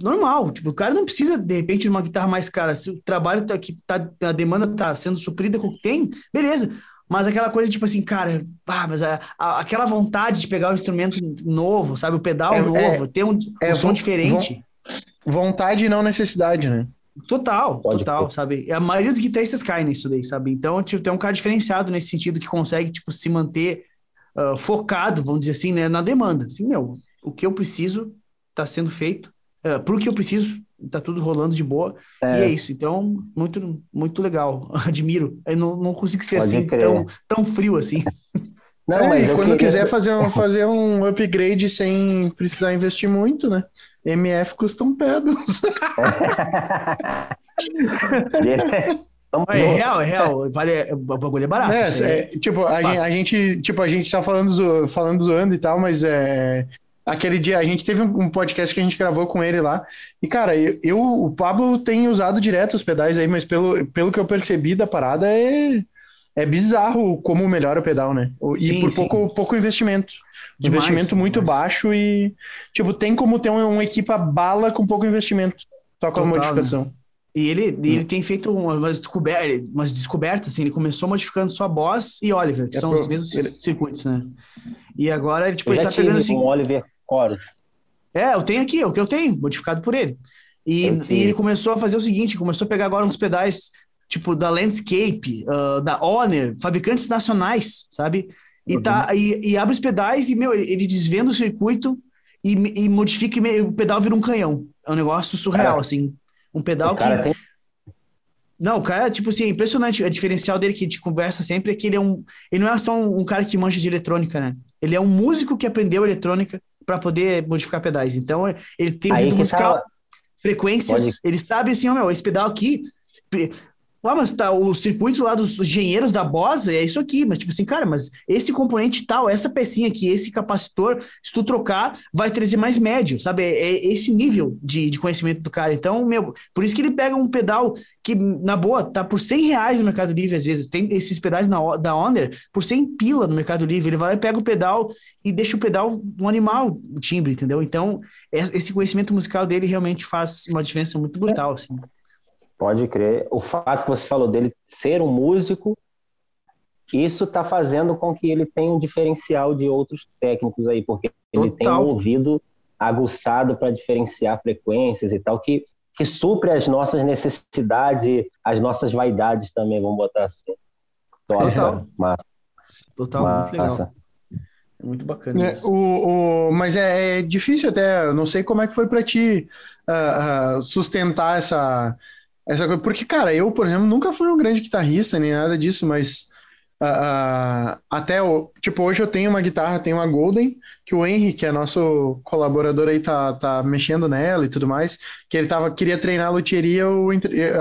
normal. Tipo, o cara não precisa, de repente, de uma guitarra mais cara. Se o trabalho tá, que tá, a demanda tá sendo suprida com o que tem, beleza. Mas aquela coisa, tipo assim, cara, ah, mas a, a, aquela vontade de pegar o um instrumento novo, sabe? O pedal é, novo, é, ter um, é, um som diferente. Vontade e não necessidade, né? Total, Pode total, sabe? A maioria dos guitarristas caem nisso daí, sabe? Então, tipo, tem um cara diferenciado nesse sentido que consegue, tipo, se manter uh, focado, vamos dizer assim, né, na demanda. Assim, meu, o que eu preciso está sendo feito, uh, pro que eu preciso, tá tudo rolando de boa. É. E é isso. Então, muito, muito legal. Admiro. Eu não, não consigo ser Pode assim, tão, tão frio assim. Não, é, mas quando queria... quiser fazer um, fazer um upgrade sem precisar investir muito, né? MF custa um pedos. É real, é real. Vale, o bagulho é barato. É, é, tipo, a, gente, a, gente, tipo, a gente tá falando, falando zoando e tal, mas é, aquele dia a gente teve um podcast que a gente gravou com ele lá. E, cara, eu, eu o Pablo tem usado direto os pedais aí, mas pelo, pelo que eu percebi da parada, é, é bizarro como melhora o pedal, né? E sim, por pouco, pouco investimento. Demais, investimento muito demais. baixo e, tipo, tem como ter uma, uma equipa bala com pouco investimento, só com Total, a né? modificação. Né? E ele, hum. ele tem feito umas, descobertas, umas descobertas, assim, ele começou modificando só Boss e Oliver, que é são pro... os mesmos ele... circuitos, né? E agora ele, tipo, ele tá pegando assim. Um Oliver Chorus. É, eu tenho aqui, é o que eu tenho, modificado por ele. E, e, ele começou a fazer o seguinte: começou a pegar agora uns pedais, tipo, da Landscape, uh, da Honor, fabricantes nacionais, sabe? E, uhum. tá, e, e, abre os pedais e, meu, ele, desvenda o circuito e, e modifica e o pedal vira um canhão. É um negócio surreal, assim. Um pedal que. Tem... Não, o cara, tipo assim, é impressionante. O diferencial dele que a gente conversa sempre é que ele é um. Ele não é só um, um cara que manja de eletrônica, né? Ele é um músico que aprendeu eletrônica para poder modificar pedais. Então, ele tem ouvido musical, tá... frequências, Pode... ele sabe assim, ó, oh, meu, esse pedal aqui. Ah, mas tá, o circuito lá dos engenheiros da Boss é isso aqui, mas tipo assim, cara, mas esse componente tal, essa pecinha aqui, esse capacitor, se tu trocar, vai trazer mais médio, sabe? É, é esse nível de, de conhecimento do cara. Então, meu, por isso que ele pega um pedal que, na boa, tá por 100 reais no Mercado Livre às vezes. Tem esses pedais na, da Honor por 100 pila no Mercado Livre. Ele vai lá e pega o pedal e deixa o pedal um animal, o timbre, entendeu? Então, é, esse conhecimento musical dele realmente faz uma diferença muito brutal, assim. Pode crer. O fato que você falou dele ser um músico, isso está fazendo com que ele tenha um diferencial de outros técnicos aí, porque ele Total. tem um ouvido aguçado para diferenciar frequências e tal, que que supre as nossas necessidades e as nossas vaidades também, vamos botar assim. Top, Total. Massa. Total, massa. muito legal. Muito bacana é, o, o, mas é, é, difícil até, não sei como é que foi para ti uh, uh, sustentar essa, essa coisa, porque, cara, eu, por exemplo, nunca fui um grande guitarrista, nem nada disso, mas Uh, até o, tipo, hoje eu tenho uma guitarra, tenho uma Golden, que o Henry, que é nosso colaborador aí, tá, tá mexendo nela e tudo mais, que ele tava, queria treinar a luthieria,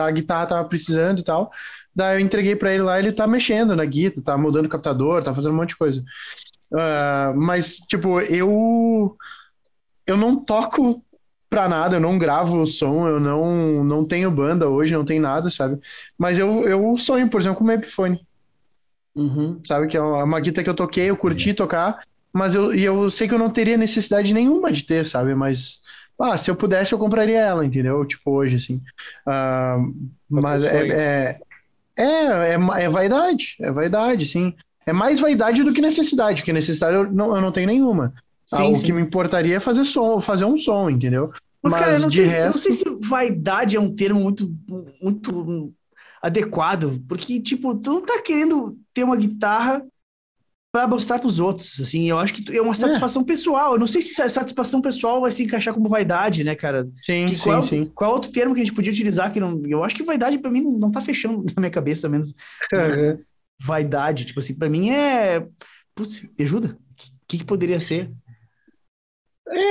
a guitarra tava precisando e tal. Daí eu entreguei para ele lá, ele tá mexendo na guitarra, tá mudando o captador, tá fazendo um monte de coisa. Uh, mas, tipo, eu eu não toco pra nada, eu não gravo o som, eu não, não tenho banda hoje, não tenho nada, sabe? Mas eu, eu sonho, por exemplo, com uma Epiphone. Uhum. Sabe? Que é uma guitarra que eu toquei, eu curti tocar, mas eu, e eu sei que eu não teria necessidade nenhuma de ter, sabe? Mas, ah, se eu pudesse, eu compraria ela, entendeu? Tipo, hoje, assim. Uh, mas é, é, é, é, é, vaidade, é vaidade, sim. É mais vaidade do que necessidade, porque necessidade eu não, eu não tenho nenhuma. Sim, ah, o sim. que me importaria é fazer som, fazer um som, entendeu? Mas, mas cara, eu não, sei, resto... eu não sei se vaidade é um termo muito, muito adequado, porque, tipo, tu não tá querendo ter uma guitarra para mostrar para os outros, assim, eu acho que é uma é. satisfação é. pessoal, eu não sei se a satisfação pessoal vai se encaixar como vaidade, né, cara? Sim, que, sim, qual, sim. Qual outro termo que a gente podia utilizar que não, eu acho que vaidade para mim não, não tá fechando na minha cabeça, menos uhum. vaidade, tipo assim, para mim é, putz, me ajuda, o que, que poderia ser?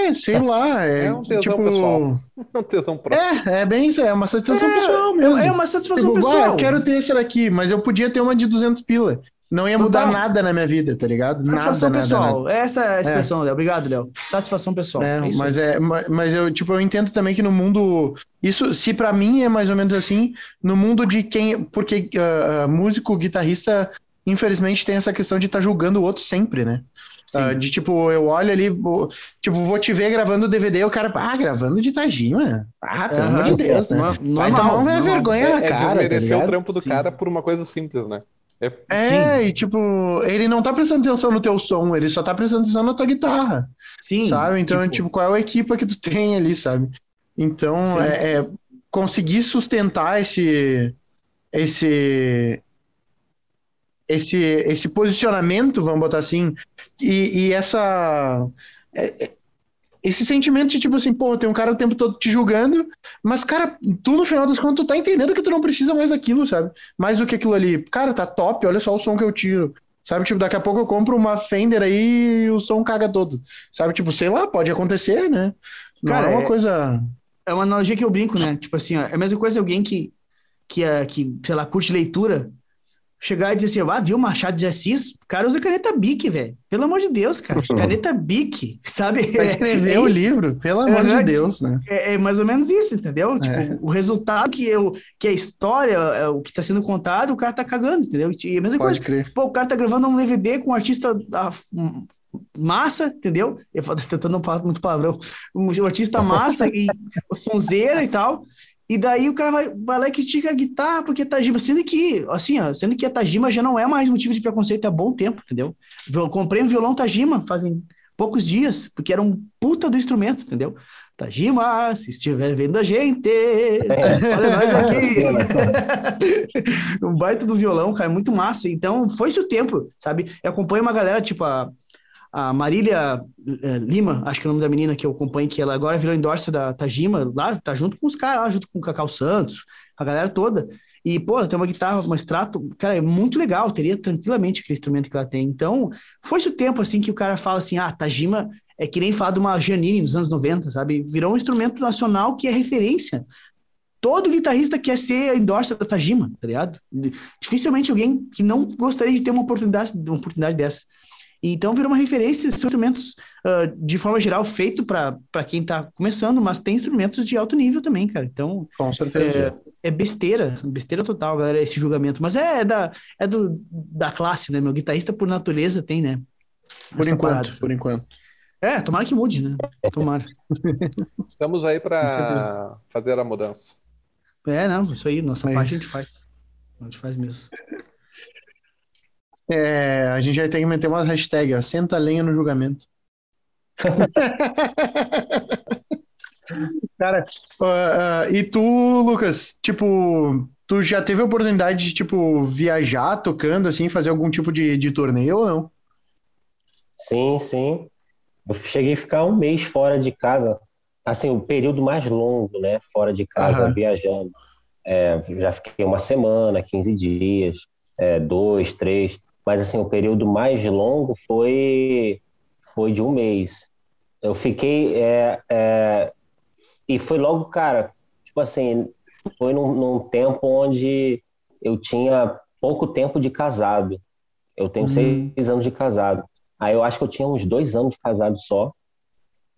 É, sei lá. É, é um tesão tipo... pessoal. É um tesão próprio. É, é bem isso, é uma satisfação é, pessoal mesmo. É uma satisfação tipo, pessoal. Ah, eu quero ter esse daqui, mas eu podia ter uma de 200 pila. não ia mudar nada na minha vida, tá ligado? Satisfação nada, pessoal. Nada, Essa é a expressão, Léo. Obrigado, Léo. Satisfação pessoal. É, é mas aí. é, mas eu tipo eu entendo também que no mundo isso, se para mim é mais ou menos assim, no mundo de quem, porque uh, músico, guitarrista, infelizmente tem essa questão de estar tá julgando o outro sempre, né? Uh, de tipo, eu olho ali, tipo, vou te ver gravando o DVD, o cara, ah, gravando de Tajima. Ah, pelo amor de Deus, né? Não, Vai tomar uma vergonha na é, cara. É desmerecer tá o trampo do Sim. cara por uma coisa simples, né? É, é e tipo, ele não tá prestando atenção no teu som, ele só tá prestando atenção na tua guitarra. Sim. Sabe? Então, tipo, tipo qual é a equipa que tu tem ali, sabe? Então, é, é, conseguir sustentar esse, esse, esse, esse posicionamento, vamos botar assim, e, e essa. É, é, esse sentimento de tipo assim, pô, tem um cara o tempo todo te julgando, mas, cara, tu no final das contas, tu tá entendendo que tu não precisa mais daquilo, sabe? Mais do que aquilo ali. Cara, tá top, olha só o som que eu tiro. Sabe, tipo, daqui a pouco eu compro uma Fender aí e o som caga todo. Sabe, tipo, sei lá, pode acontecer, né? Não cara, é uma é, coisa. É uma analogia que eu brinco, né? Tipo assim, ó, é a mesma coisa alguém que, que, é, que, sei lá, curte leitura chegar e dizer assim, ah, viu Machado de Assis? O cara usa caneta Bic, velho. Pelo amor de Deus, cara. Caneta Bic, sabe? Pra escrever é, é o livro, pelo amor é, de Deus, né? É, é, mais ou menos isso, entendeu? É. Tipo, o resultado que, eu, que a história, é, o que tá sendo contado, o cara tá cagando, entendeu? E a mesma Pode coisa. Crer. Pô, o cara tá gravando um DVD com um artista da, massa, entendeu? Eu tô tentando não falar muito palavrão. Um artista massa e sonzeira e tal. E daí o cara vai, vai lá e critica a guitarra porque é Tajima, sendo que, assim, ó, sendo que a Tajima já não é mais motivo de preconceito há bom tempo, entendeu? Eu comprei um violão Tajima fazem poucos dias, porque era um puta do instrumento, entendeu? Tajima, se estiver vendo a gente, olha nós aqui. um baita do violão, cara, muito massa. Então, foi-se o tempo, sabe? Eu acompanho uma galera, tipo a a Marília é, Lima, acho que é o nome da menina que eu acompanho, que ela agora virou endorse da Tajima, lá, tá junto com os caras lá, junto com o Cacau Santos, a galera toda. E, pô, ela tem uma guitarra, uma extrato, cara, é muito legal, teria tranquilamente aquele instrumento que ela tem. Então, foi-se o tempo, assim, que o cara fala assim, ah, Tajima é que nem falar de uma Janine nos anos 90, sabe? Virou um instrumento nacional que é referência. Todo guitarrista quer ser endorse da Tajima, tá ligado? Dificilmente alguém que não gostaria de ter uma oportunidade, uma oportunidade dessa. Então virou uma referência de instrumentos, uh, de forma geral, feito para quem está começando, mas tem instrumentos de alto nível também, cara. Então, Com certeza. É, é besteira, besteira total, galera, esse julgamento. Mas é, é, da, é do, da classe, né? Meu guitarrista, por natureza, tem, né? Por enquanto, parada, por enquanto. É, tomara que mude, né? Tomara. Estamos aí para fazer a mudança. É, não, isso aí, nossa aí. parte a gente faz. A gente faz mesmo. É, a gente vai ter que meter uma hashtag, ó, senta lenha no julgamento. Cara, uh, uh, e tu, Lucas, tipo, tu já teve a oportunidade de, tipo, viajar tocando, assim, fazer algum tipo de, de torneio ou não? Sim, sim. Eu cheguei a ficar um mês fora de casa, assim, o período mais longo, né, fora de casa, uhum. viajando. É, já fiquei uma semana, 15 dias, é, dois, três mas assim o período mais longo foi foi de um mês. Eu fiquei é, é, e foi logo, cara, tipo assim, foi num, num, tempo onde eu tinha pouco tempo de casado. Eu tenho uhum. seis anos de casado. Aí eu acho que eu tinha uns dois anos de casado só.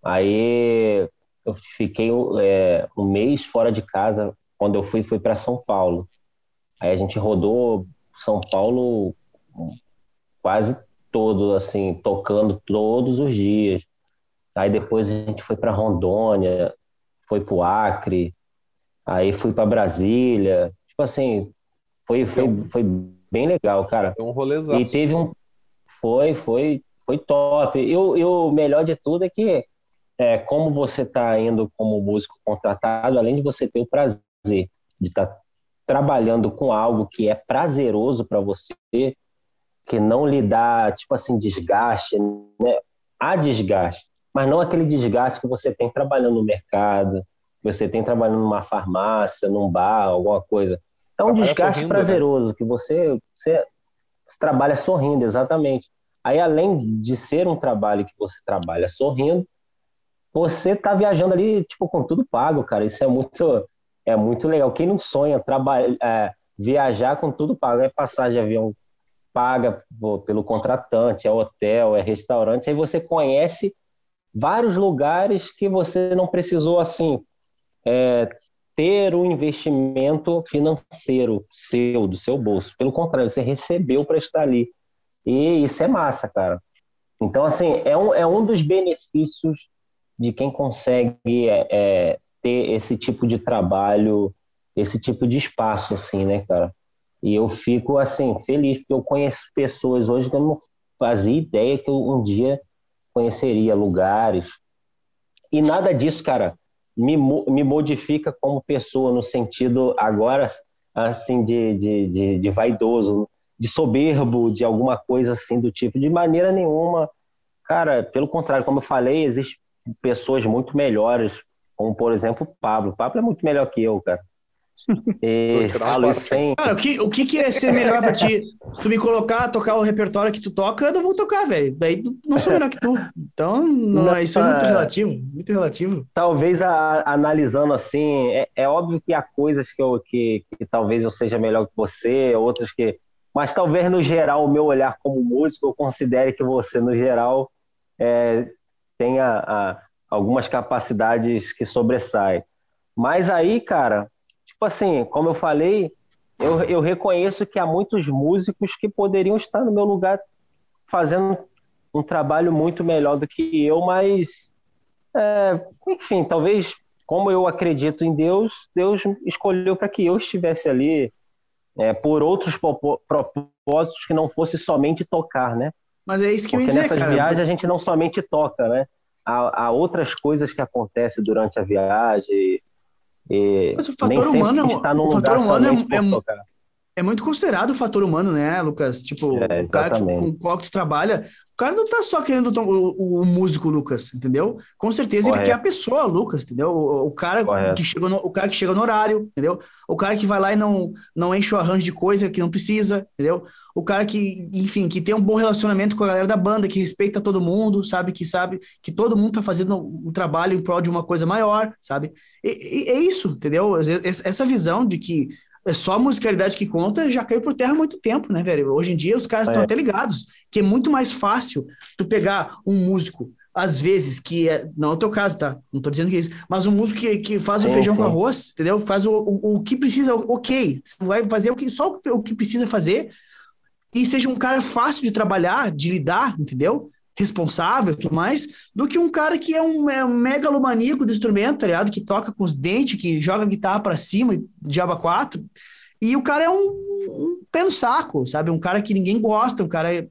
Aí eu fiquei é, um mês fora de casa. Quando eu fui, fui para São Paulo. Aí a gente rodou São Paulo quase todo, assim, tocando todos os dias. Aí depois a gente foi para Rondônia, foi para o Acre, aí fui para Brasília. Tipo assim, foi, foi, foi bem legal, cara. Foi um rolezão. E teve um. Foi, foi, foi top. E, e o melhor de tudo é que, é, como você está indo como músico contratado, além de você ter o prazer de estar tá trabalhando com algo que é prazeroso para você, que não lhe dá, tipo assim, desgaste, né? Há desgaste, mas não aquele desgaste que você tem trabalhando no mercado, que você tem trabalhando numa farmácia, num bar, alguma coisa. É um Trabalha desgaste sorrindo, né? prazeroso, né? que você, você, você trabalha sorrindo, exatamente. Aí, além de ser um trabalho que você trabalha sorrindo, você tá viajando ali, tipo, com tudo pago, cara. Isso é muito, é muito legal. Quem não sonha trabalhar, é, viajar com tudo pago, é passagem de avião paga pelo contratante, é hotel, é restaurante, aí você conhece vários lugares que você não precisou assim é, ter um investimento financeiro seu, do seu bolso. Pelo contrário, você recebeu para estar ali. E isso é massa, cara. Então, assim, é um, é um dos benefícios de quem consegue é, é, ter esse tipo de trabalho, esse tipo de espaço, assim, né, cara? E eu fico, assim, feliz, porque eu conheço pessoas hoje que eu não fazia ideia que eu um dia conheceria lugares. E nada disso, cara, me, me modifica como pessoa, no sentido, agora, assim, de, de, de, de vaidoso, de soberbo, de alguma coisa assim do tipo. De maneira nenhuma. Cara, pelo contrário, como eu falei, existem pessoas muito melhores, como por exemplo o Pablo. O Pablo é muito melhor que eu, cara. E falo isso sem... Cara, o que, o que é ser melhor pra ti? Se tu me colocar, tocar o repertório que tu toca, eu não vou tocar, velho. Daí não sou melhor que tu. Então, não, não, isso é muito é. relativo, muito relativo. Talvez a, analisando assim, é, é, óbvio que há coisas que, eu, que, que talvez eu seja melhor que você, outras que mas talvez no geral, o meu olhar como músico, eu considere que você, no geral, é, tenha a, algumas capacidades que sobressaem. Mas aí, cara, tipo assim, como eu falei, eu, eu reconheço que há muitos músicos que poderiam estar no meu lugar fazendo um trabalho muito melhor do que eu, mas, é, enfim, talvez como eu acredito em Deus, Deus escolheu para que eu estivesse ali é, por outros propósitos que não fosse somente tocar, né? Mas é isso que Porque eu ia dizer, nessas cara. viagens a gente não somente toca, né? Há, há outras coisas que acontecem durante a viagem. E Mas o fator humano, está num o fator humano é, é, é, muito considerado o fator humano, né, Lucas? Tipo, é, o cara que, com o qual tu trabalha, o cara não tá só querendo o, o, o músico Lucas, entendeu? Com certeza Correto. ele quer a pessoa Lucas, entendeu? O, o cara que chega no, o cara que chega no horário, entendeu? O cara que vai lá e não não enche o arranjo de coisa que não precisa, entendeu? O cara que, enfim, que tem um bom relacionamento com a galera da banda, que respeita todo mundo, sabe que sabe que todo mundo tá fazendo o um trabalho em prol de uma coisa maior, sabe? E, e, é isso, entendeu? Essa visão de que só a musicalidade que conta, já caiu por terra há muito tempo, né, velho? Hoje em dia os caras estão é. até ligados, que é muito mais fácil tu pegar um músico, às vezes, que é. Não é o teu caso, tá? Não tô dizendo que é isso, mas um músico que, que faz sim, o feijão sim. com arroz, entendeu? Faz o, o, o, que precisa, ok. Vai fazer o que, só o que precisa fazer e seja um cara fácil de trabalhar, de lidar, entendeu? Responsável e tudo mais, do que um cara que é um, é um megalomaníaco do instrumento, tá ligado? Que toca com os dentes, que joga guitarra para cima, diaba 4. E o cara é um, um pé no saco, sabe? Um cara que ninguém gosta, um cara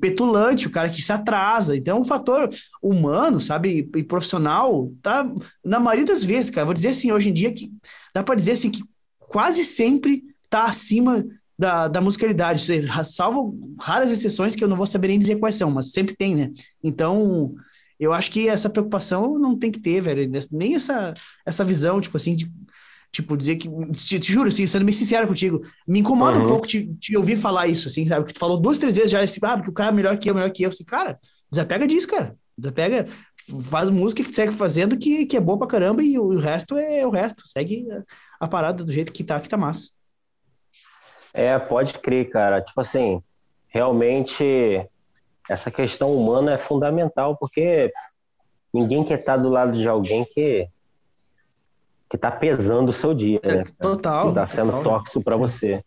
petulante, o um cara que se atrasa. Então, o fator humano, sabe, e profissional, tá na maioria das vezes, cara. Vou dizer assim, hoje em dia que dá para dizer assim que quase sempre tá acima da, da musicalidade, salvo raras exceções que eu não vou saber nem dizer quais são, mas sempre tem, né? Então, eu acho que essa preocupação não tem que ter, velho, nem essa, essa visão, tipo assim, de, tipo, dizer que, te, te juro, assim, sendo bem sincero contigo, me incomoda uhum. um pouco te, te, ouvir falar isso, assim, sabe? Que tu falou duas, três vezes já, assim, ah, porque o cara é melhor que eu, melhor que eu, assim, cara, desapega disso, cara, desapega, faz música que segue fazendo que, que é boa pra caramba e o, o resto é o resto, segue a, a parada do jeito que tá, que tá massa. É, pode crer, cara. Tipo assim, realmente essa questão humana é fundamental, porque ninguém quer estar do lado de alguém que que tá pesando o seu dia, né? Total. Que tá sendo tóxico para você.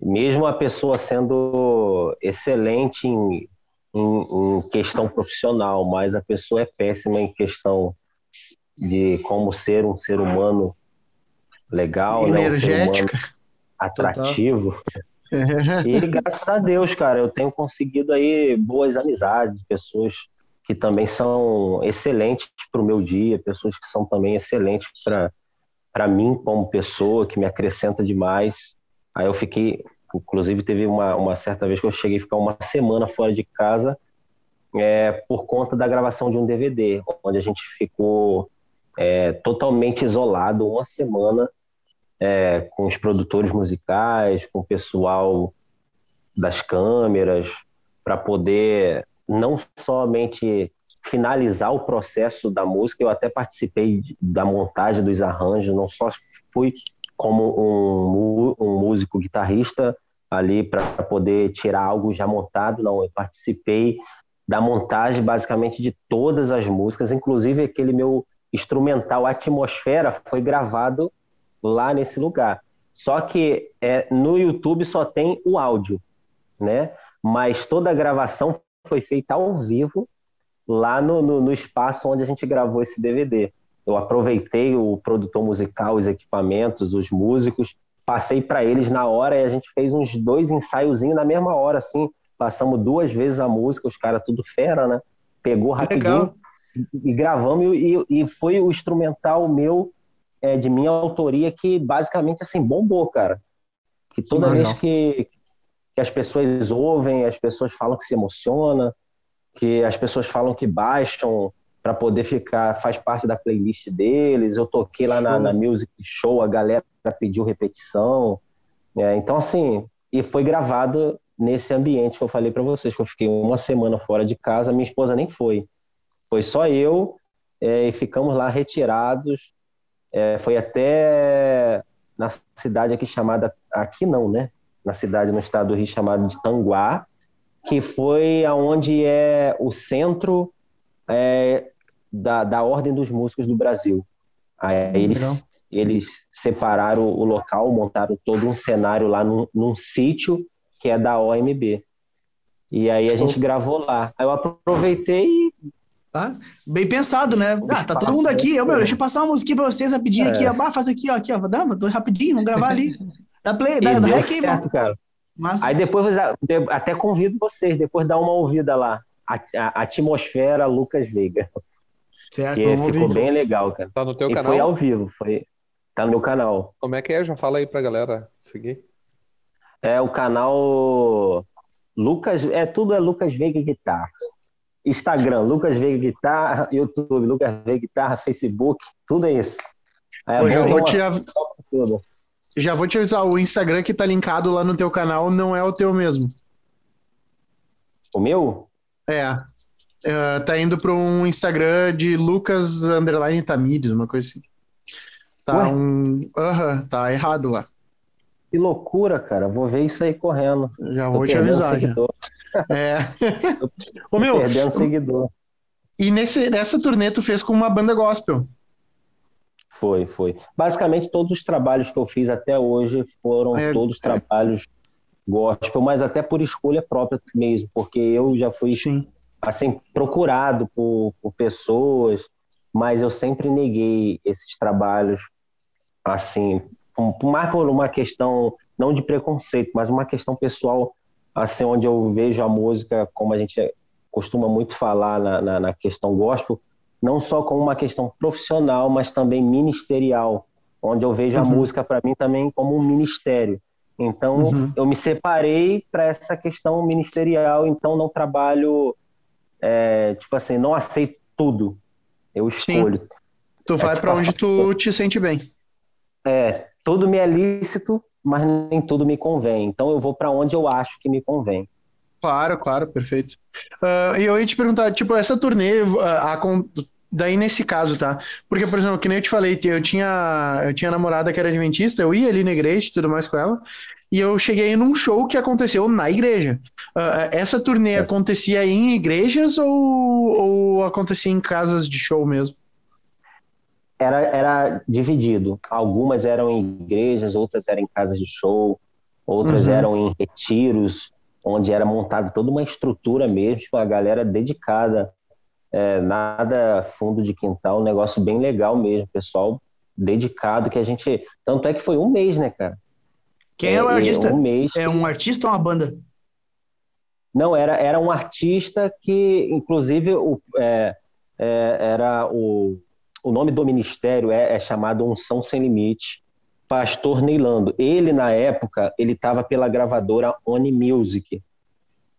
Mesmo a pessoa sendo excelente em, em, em, questão profissional, mas a pessoa é péssima em questão de como ser um ser humano legal, Energética. né? Um ser humano atrativo. e graças a Deus, cara, eu tenho conseguido aí boas amizades, pessoas que também são excelentes para o meu dia, pessoas que são também excelentes para mim como pessoa, que me acrescenta demais. Aí eu fiquei, inclusive teve uma, uma certa vez que eu cheguei a ficar uma semana fora de casa é, por conta da gravação de um DVD, onde a gente ficou é, totalmente isolado uma semana é, com os produtores musicais, com o pessoal das câmeras, para poder não somente finalizar o processo da música, eu até participei da montagem dos arranjos, não só fui como um, um músico guitarrista, ali para poder tirar algo já montado, não. Eu participei da montagem basicamente de todas as músicas, inclusive aquele meu instrumental Atmosfera foi gravado lá nesse lugar. Só que é, no YouTube só tem o áudio, né? Mas toda a gravação foi feita ao vivo lá no, no, no espaço onde a gente gravou esse DVD. Eu aproveitei o produtor musical, os equipamentos, os músicos, passei para eles na hora e a gente fez uns dois ensaiozinhos na mesma hora, assim. Passamos duas vezes a música, os caras tudo fera, né? Pegou rapidinho e, e gravamos e, e, foi o instrumental meu é, de minha autoria que basicamente assim bombou, cara. Que toda que vez que, que as pessoas ouvem, as pessoas falam que se emociona, que as pessoas falam que baixam para poder ficar, faz parte da playlist deles. Eu toquei lá na, na, Music Show, a galera pediu repetição. É, então, assim, e foi gravado nesse ambiente que eu falei para vocês, que eu fiquei uma semana fora de casa, minha esposa nem foi. Foi só eu é, e ficamos lá retirados, é, foi até na cidade aqui chamada, aqui não, né? Na cidade no estado do Rio chamada de Tanguá, que foi aonde é o centro é, da, da Ordem dos Músicos do Brasil. Aí eles, eles separaram o local, montaram todo um cenário lá num, num sítio que é da OMB. E aí a gente gravou lá. Aí eu aproveitei Tá? Bem pensado, né? Ah, tá todo mundo aqui. Eu, meu, deixa eu passar uma musiquinha pra vocês rapidinho é. aqui. Ó. faz aqui, ó, aqui, ó. Dá, tô rapidinho, vamos gravar ali. Dá play, dá, dá rec aí, mano. Cara. Mas... Aí depois, até convido vocês, depois dá uma ouvida lá. A, a Atmosfera Lucas Veiga. Certo. Que ficou bem legal, cara. Tá no teu e canal? foi ao vivo, foi... tá no meu canal. Como é que é? Já fala aí pra galera seguir. É o canal Lucas, é tudo é Lucas Veiga Guitarra. Instagram, Lucas Veiga Guitarra, YouTube, Lucas Veiga Guitarra, Facebook, tudo é isso. É, Pô, já, vou te av... já vou te avisar, o Instagram que tá linkado lá no teu canal não é o teu mesmo. O meu? É. é tá indo para um Instagram de Lucas Underline Tamires, uma coisa assim. Tá Ué? um. Uhum, tá errado lá. Que loucura, cara. Vou ver isso aí correndo. Já Tô vou te avisar. Já. É. Ô, meu, perdendo seguidor. E nesse, nessa turnê tu fez com uma banda gospel? Foi, foi. Basicamente todos os trabalhos que eu fiz até hoje foram é, todos é. trabalhos gospel, mas até por escolha própria mesmo, porque eu já fui Sim. assim procurado por, por pessoas, mas eu sempre neguei esses trabalhos assim mais por uma questão não de preconceito, mas uma questão pessoal, assim, onde eu vejo a música, como a gente costuma muito falar na, na, na questão gospel, não só como uma questão profissional, mas também ministerial, onde eu vejo uhum. a música para mim também como um ministério. Então, uhum. eu me separei para essa questão ministerial, então não trabalho, é, tipo assim, não aceito tudo. Eu escolho. Sim. Tu vai é, tipo, para onde tu te sente bem. É, tudo me é lícito, mas nem tudo me convém. Então eu vou para onde eu acho que me convém. Claro, claro, perfeito. Uh, e eu ia te perguntar, tipo, essa turnê, uh, a, daí nesse caso, tá? Porque, por exemplo, que nem eu te falei, eu tinha, eu tinha namorada que era adventista, eu ia ali na igreja e tudo mais com ela, e eu cheguei num show que aconteceu na igreja. Uh, essa turnê é. acontecia em igrejas ou, ou acontecia em casas de show mesmo? Era, era dividido. Algumas eram em igrejas, outras eram em casas de show, outras uhum. eram em retiros, onde era montada toda uma estrutura mesmo, tipo, a galera dedicada. É, nada fundo de quintal, um negócio bem legal mesmo, pessoal dedicado que a gente. Tanto é que foi um mês, né, cara? Quem é o artista? Um mês é um artista ou uma banda? Não, era, era um artista que, inclusive, o, é, é, era o o nome do ministério é, é chamado Unção Sem Limite, Pastor Neilando. Ele, na época, ele estava pela gravadora Oni Music,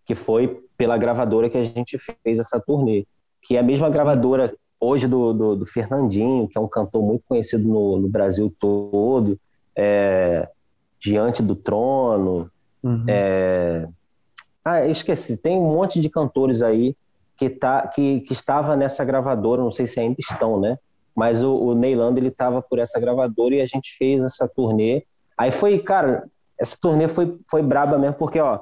que foi pela gravadora que a gente fez essa turnê, que é a mesma gravadora hoje do, do, do Fernandinho, que é um cantor muito conhecido no, no Brasil todo, é, Diante do Trono, uhum. é... Ah, esqueci, tem um monte de cantores aí que, tá, que, que estava nessa gravadora, não sei se ainda estão, né? Mas o, o Neilando ele tava por essa gravadora e a gente fez essa turnê. Aí foi, cara, essa turnê foi, foi braba mesmo, porque, ó,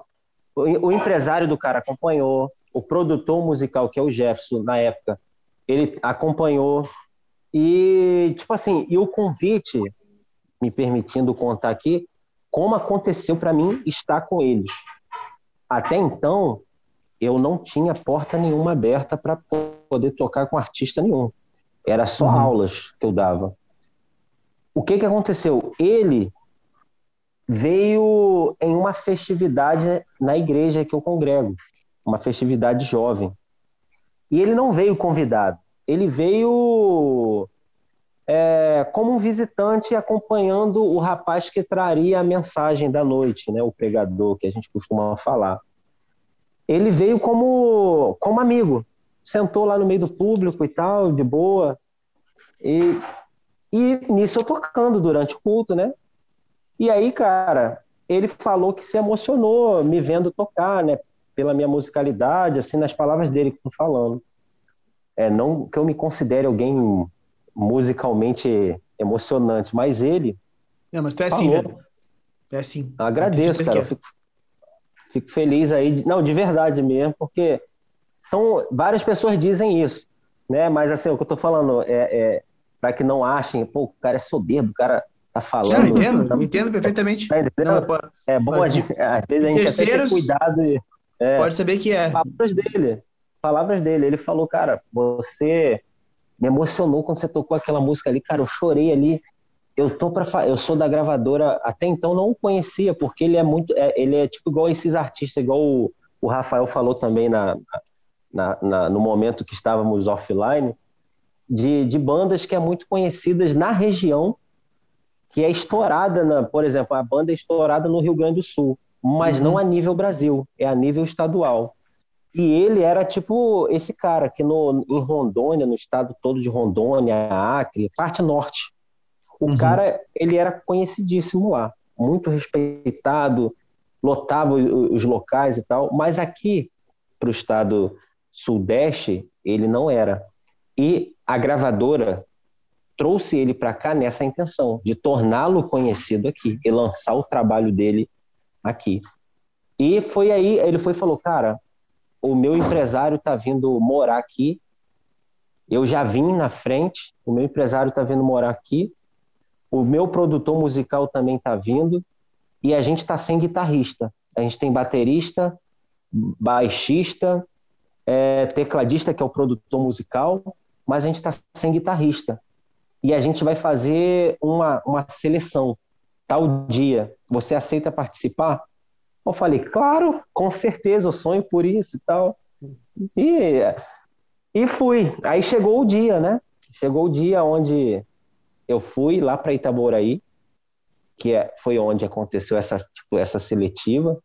o, o empresário do cara acompanhou, o produtor musical, que é o Jefferson, na época, ele acompanhou, e, tipo assim, e o convite, me permitindo contar aqui, como aconteceu para mim estar com eles. Até então, eu não tinha porta nenhuma aberta para poder tocar com artista nenhum. Era só uhum. aulas que eu dava. O que que aconteceu? Ele veio em uma festividade na igreja que eu congrego, uma festividade jovem. E ele não veio convidado, ele veio é, como um visitante acompanhando o rapaz que traria a mensagem da noite, né, o pregador, que a gente costuma falar. Ele veio como, como amigo, sentou lá no meio do público e tal, de boa. E, e nisso eu tocando durante o culto, né? E aí, cara, ele falou que se emocionou me vendo tocar, né? Pela minha musicalidade, assim, nas palavras dele que eu tô falando. É, não que eu me considere alguém musicalmente emocionante, mas ele. Não, mas tu é assim, falou, assim, velho. É assim. Agradeço, cara. É. Fico, fico feliz aí. Não, de verdade mesmo, porque são várias pessoas dizem isso, né? Mas assim, o que eu tô falando é, é para que não achem, pô, o cara é soberbo, o cara tá falando. Eu entendo, tá, entendo perfeitamente. Tá não, é bom, às vezes a gente terceiros, ter cuidado. E, é, pode saber que é. Palavras dele. Palavras dele. Ele falou, cara, você me emocionou quando você tocou aquela música ali, cara, eu chorei ali. Eu tô para eu sou da gravadora, até então não o conhecia, porque ele é muito, é, ele é tipo igual esses artistas, igual o, o Rafael falou também na, na, na, no momento que estávamos offline, de, de bandas que é muito conhecidas na região, que é estourada, na, por exemplo, a banda é estourada no Rio Grande do Sul, mas uhum. não a nível Brasil, é a nível estadual. E ele era tipo esse cara que no, em Rondônia, no estado todo de Rondônia, Acre, parte norte. O uhum. cara, ele era conhecidíssimo lá, muito respeitado, lotava os locais e tal, mas aqui para o estado sudeste, ele não era. E a gravadora trouxe ele para cá nessa intenção de torná-lo conhecido aqui e lançar o trabalho dele aqui. E foi aí, ele foi falou, cara, o meu empresário está vindo morar aqui, eu já vim na frente, o meu empresário está vindo morar aqui, o meu produtor musical também está vindo, e a gente está sem guitarrista. A gente tem baterista, baixista, é, tecladista, que é o produtor musical, mas a gente está sem guitarrista e a gente vai fazer uma, uma seleção tal dia. Você aceita participar? Eu falei, claro, com certeza, eu sonho por isso e tal. E, e fui. Aí chegou o dia, né? Chegou o dia onde eu fui lá para Itaboraí, que é, foi onde aconteceu essa, tipo, essa seletiva.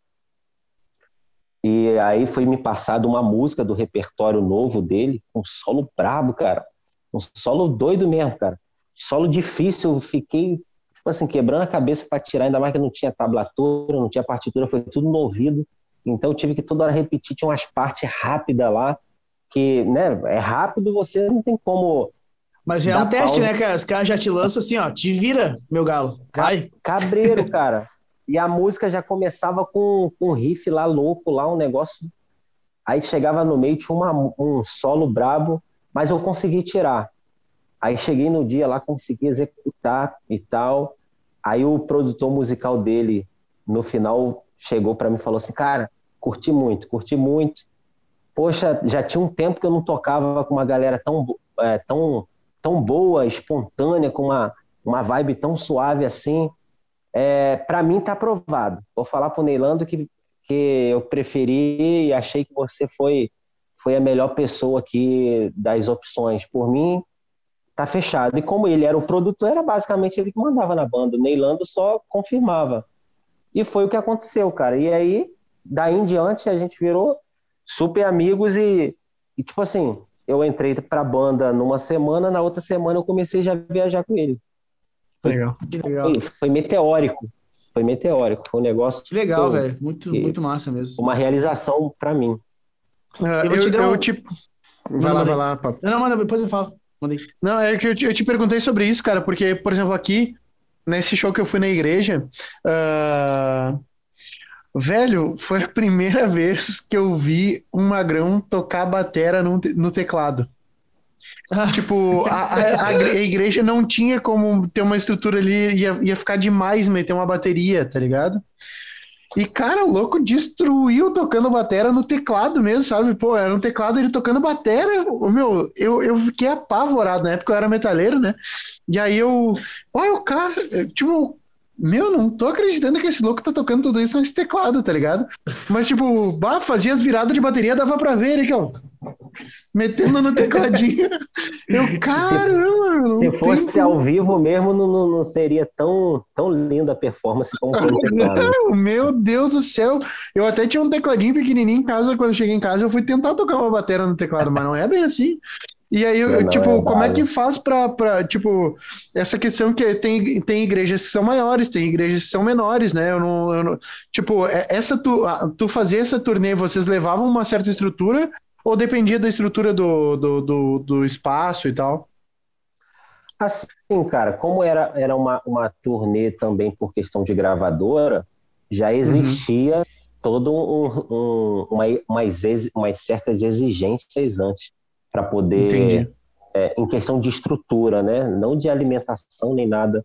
E aí foi me passado uma música do repertório novo dele, um solo brabo, cara. Um solo doido mesmo, cara solo difícil, eu fiquei, tipo assim, quebrando a cabeça para tirar, ainda mais que não tinha tablatura, não tinha partitura, foi tudo no ouvido. Então eu tive que toda hora repetir, tinha umas partes rápidas lá, que, né, é rápido, você não tem como. Mas já é um teste, pausa. né, cara? Os caras já te lançam assim, ó, te vira, meu galo. Vai. Cabreiro, cara. E a música já começava com, com um riff lá louco, lá, um negócio. Aí chegava no meio, tinha uma, um solo brabo, mas eu consegui tirar. Aí cheguei no dia lá, consegui executar e tal. Aí o produtor musical dele, no final, chegou para mim e falou assim: Cara, curti muito, curti muito. Poxa, já tinha um tempo que eu não tocava com uma galera tão, é, tão, tão boa, espontânea, com uma, uma vibe tão suave assim. É, para mim tá aprovado. Vou falar pro Neilando que, que eu preferi e achei que você foi, foi a melhor pessoa aqui das opções. Por mim, tá fechado. E como ele era o produtor, era basicamente ele que mandava na banda. O Neilando só confirmava. E foi o que aconteceu, cara. E aí, daí em diante, a gente virou super amigos e, e tipo assim, eu entrei pra banda numa semana, na outra semana eu comecei já a viajar com ele. Foi, legal. Foi, foi, meteórico. Foi meteórico. Foi um negócio. Que legal, velho. Muito, que, muito massa mesmo. Uma realização para mim. Uh, eu, eu, te eu, tipo. Vai lá, vai lá, papo. Não, não, manda, depois eu falo. Mandei. Não, é que eu te, eu te perguntei sobre isso, cara, porque, por exemplo, aqui nesse show que eu fui na igreja, uh, velho, foi a primeira vez que eu vi um magrão tocar batera no, no teclado. Tipo, a, a, a, igreja não tinha como ter uma estrutura ali, ia, ia ficar demais meter uma bateria, tá ligado? E, cara, o louco destruiu tocando batera no teclado mesmo, sabe? Pô, era um teclado ele tocando batera. Meu, eu, eu fiquei apavorado. Na época eu era metaleiro, né? E aí eu. Olha o cara. Tipo, meu, não tô acreditando que esse louco tá tocando tudo isso nesse teclado, tá ligado? Mas, tipo, bah, fazia as viradas de bateria, dava pra ver ele aqui, ó. Metendo no tecladinho. Eu, caramba! Se, se fosse como... ao vivo mesmo, não, não, não, seria tão, tão linda a performance como foi no teclado. Meu Deus do céu! Eu até tinha um tecladinho pequenininho em casa, quando eu cheguei em casa, eu fui tentar tocar uma bateria no teclado, mas não é bem assim. E aí, não, tipo, é como é que faz pra, pra, tipo, essa questão que tem, tem igrejas que são maiores, tem igrejas que são menores, né? Eu não, eu não tipo, é, essa tu, tu fazer essa turnê, vocês levavam uma certa estrutura ou dependia da estrutura do, do, do, do espaço e tal? Assim, cara, como era, era uma, uma turnê também por questão de gravadora, já existia uhum. todo um, um, uma, umas, umas certas exigências antes para poder, é, em questão de estrutura, né? Não de alimentação nem nada.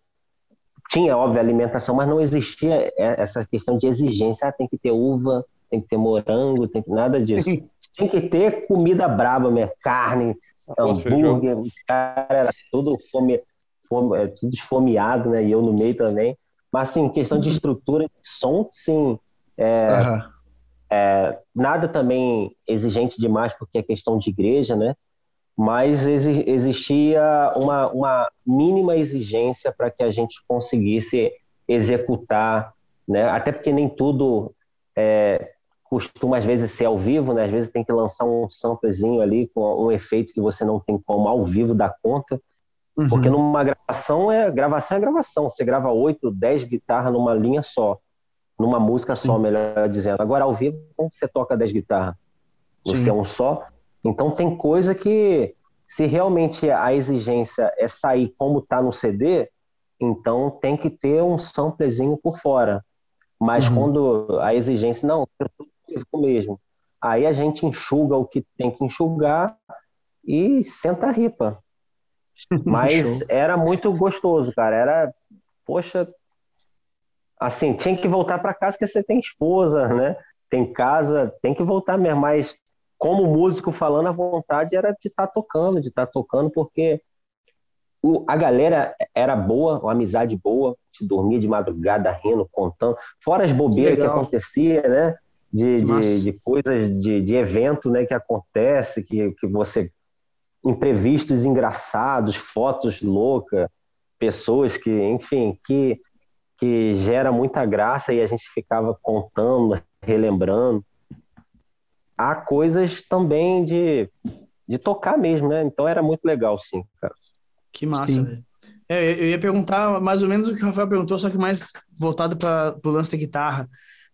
Tinha, óbvio, alimentação, mas não existia essa questão de exigência. Ah, tem que ter uva, tem que ter morango, tem que nada disso. Tem que ter comida braba, mesmo, carne, hambúrguer. O cara era tudo fome, fome, é, tudo esfomeado, né? E eu no meio também. Mas, assim, questão de estrutura, som, sim. É, uhum. É, nada também exigente demais, porque é questão de igreja, né? Mas existia uma, uma mínima exigência para que a gente conseguisse executar, né? Até porque nem tudo é, costuma às vezes ser ao vivo, né? Às vezes tem que lançar um samplezinho ali com um efeito que você não tem como ao vivo dar conta. Uhum. Porque numa gravação é gravação é gravação. Você grava oito, dez guitarras numa linha só numa música só, Sim. melhor dizendo. Agora, ao vivo, como você toca 10 guitarras? Você Sim. é um só? Então, tem coisa que, se realmente a exigência é sair como está no CD, então tem que ter um samplezinho por fora. Mas uhum. quando a exigência, não, tudo mesmo. Aí a gente enxuga o que tem que enxugar e senta a ripa. Mas era muito gostoso, cara. Era, poxa, assim, tinha que voltar para casa que você tem esposa, né? Tem casa, tem que voltar mesmo. Mas como músico falando, a vontade era de estar tá tocando, de estar tá tocando, porque o, a galera era boa, uma amizade boa, te dormia de madrugada rindo, contando, fora as bobeiras que, que acontecia, né? De, de, de, coisas, de, de evento né, que acontece, que, que você. imprevistos engraçados, fotos loucas, pessoas que, enfim, que que gera muita graça e a gente ficava contando, relembrando. Há coisas também de, de tocar mesmo, né? Então era muito legal, sim, cara. Que massa, velho. É, eu ia perguntar mais ou menos o que o Rafael perguntou, só que mais voltado para o lance da guitarra.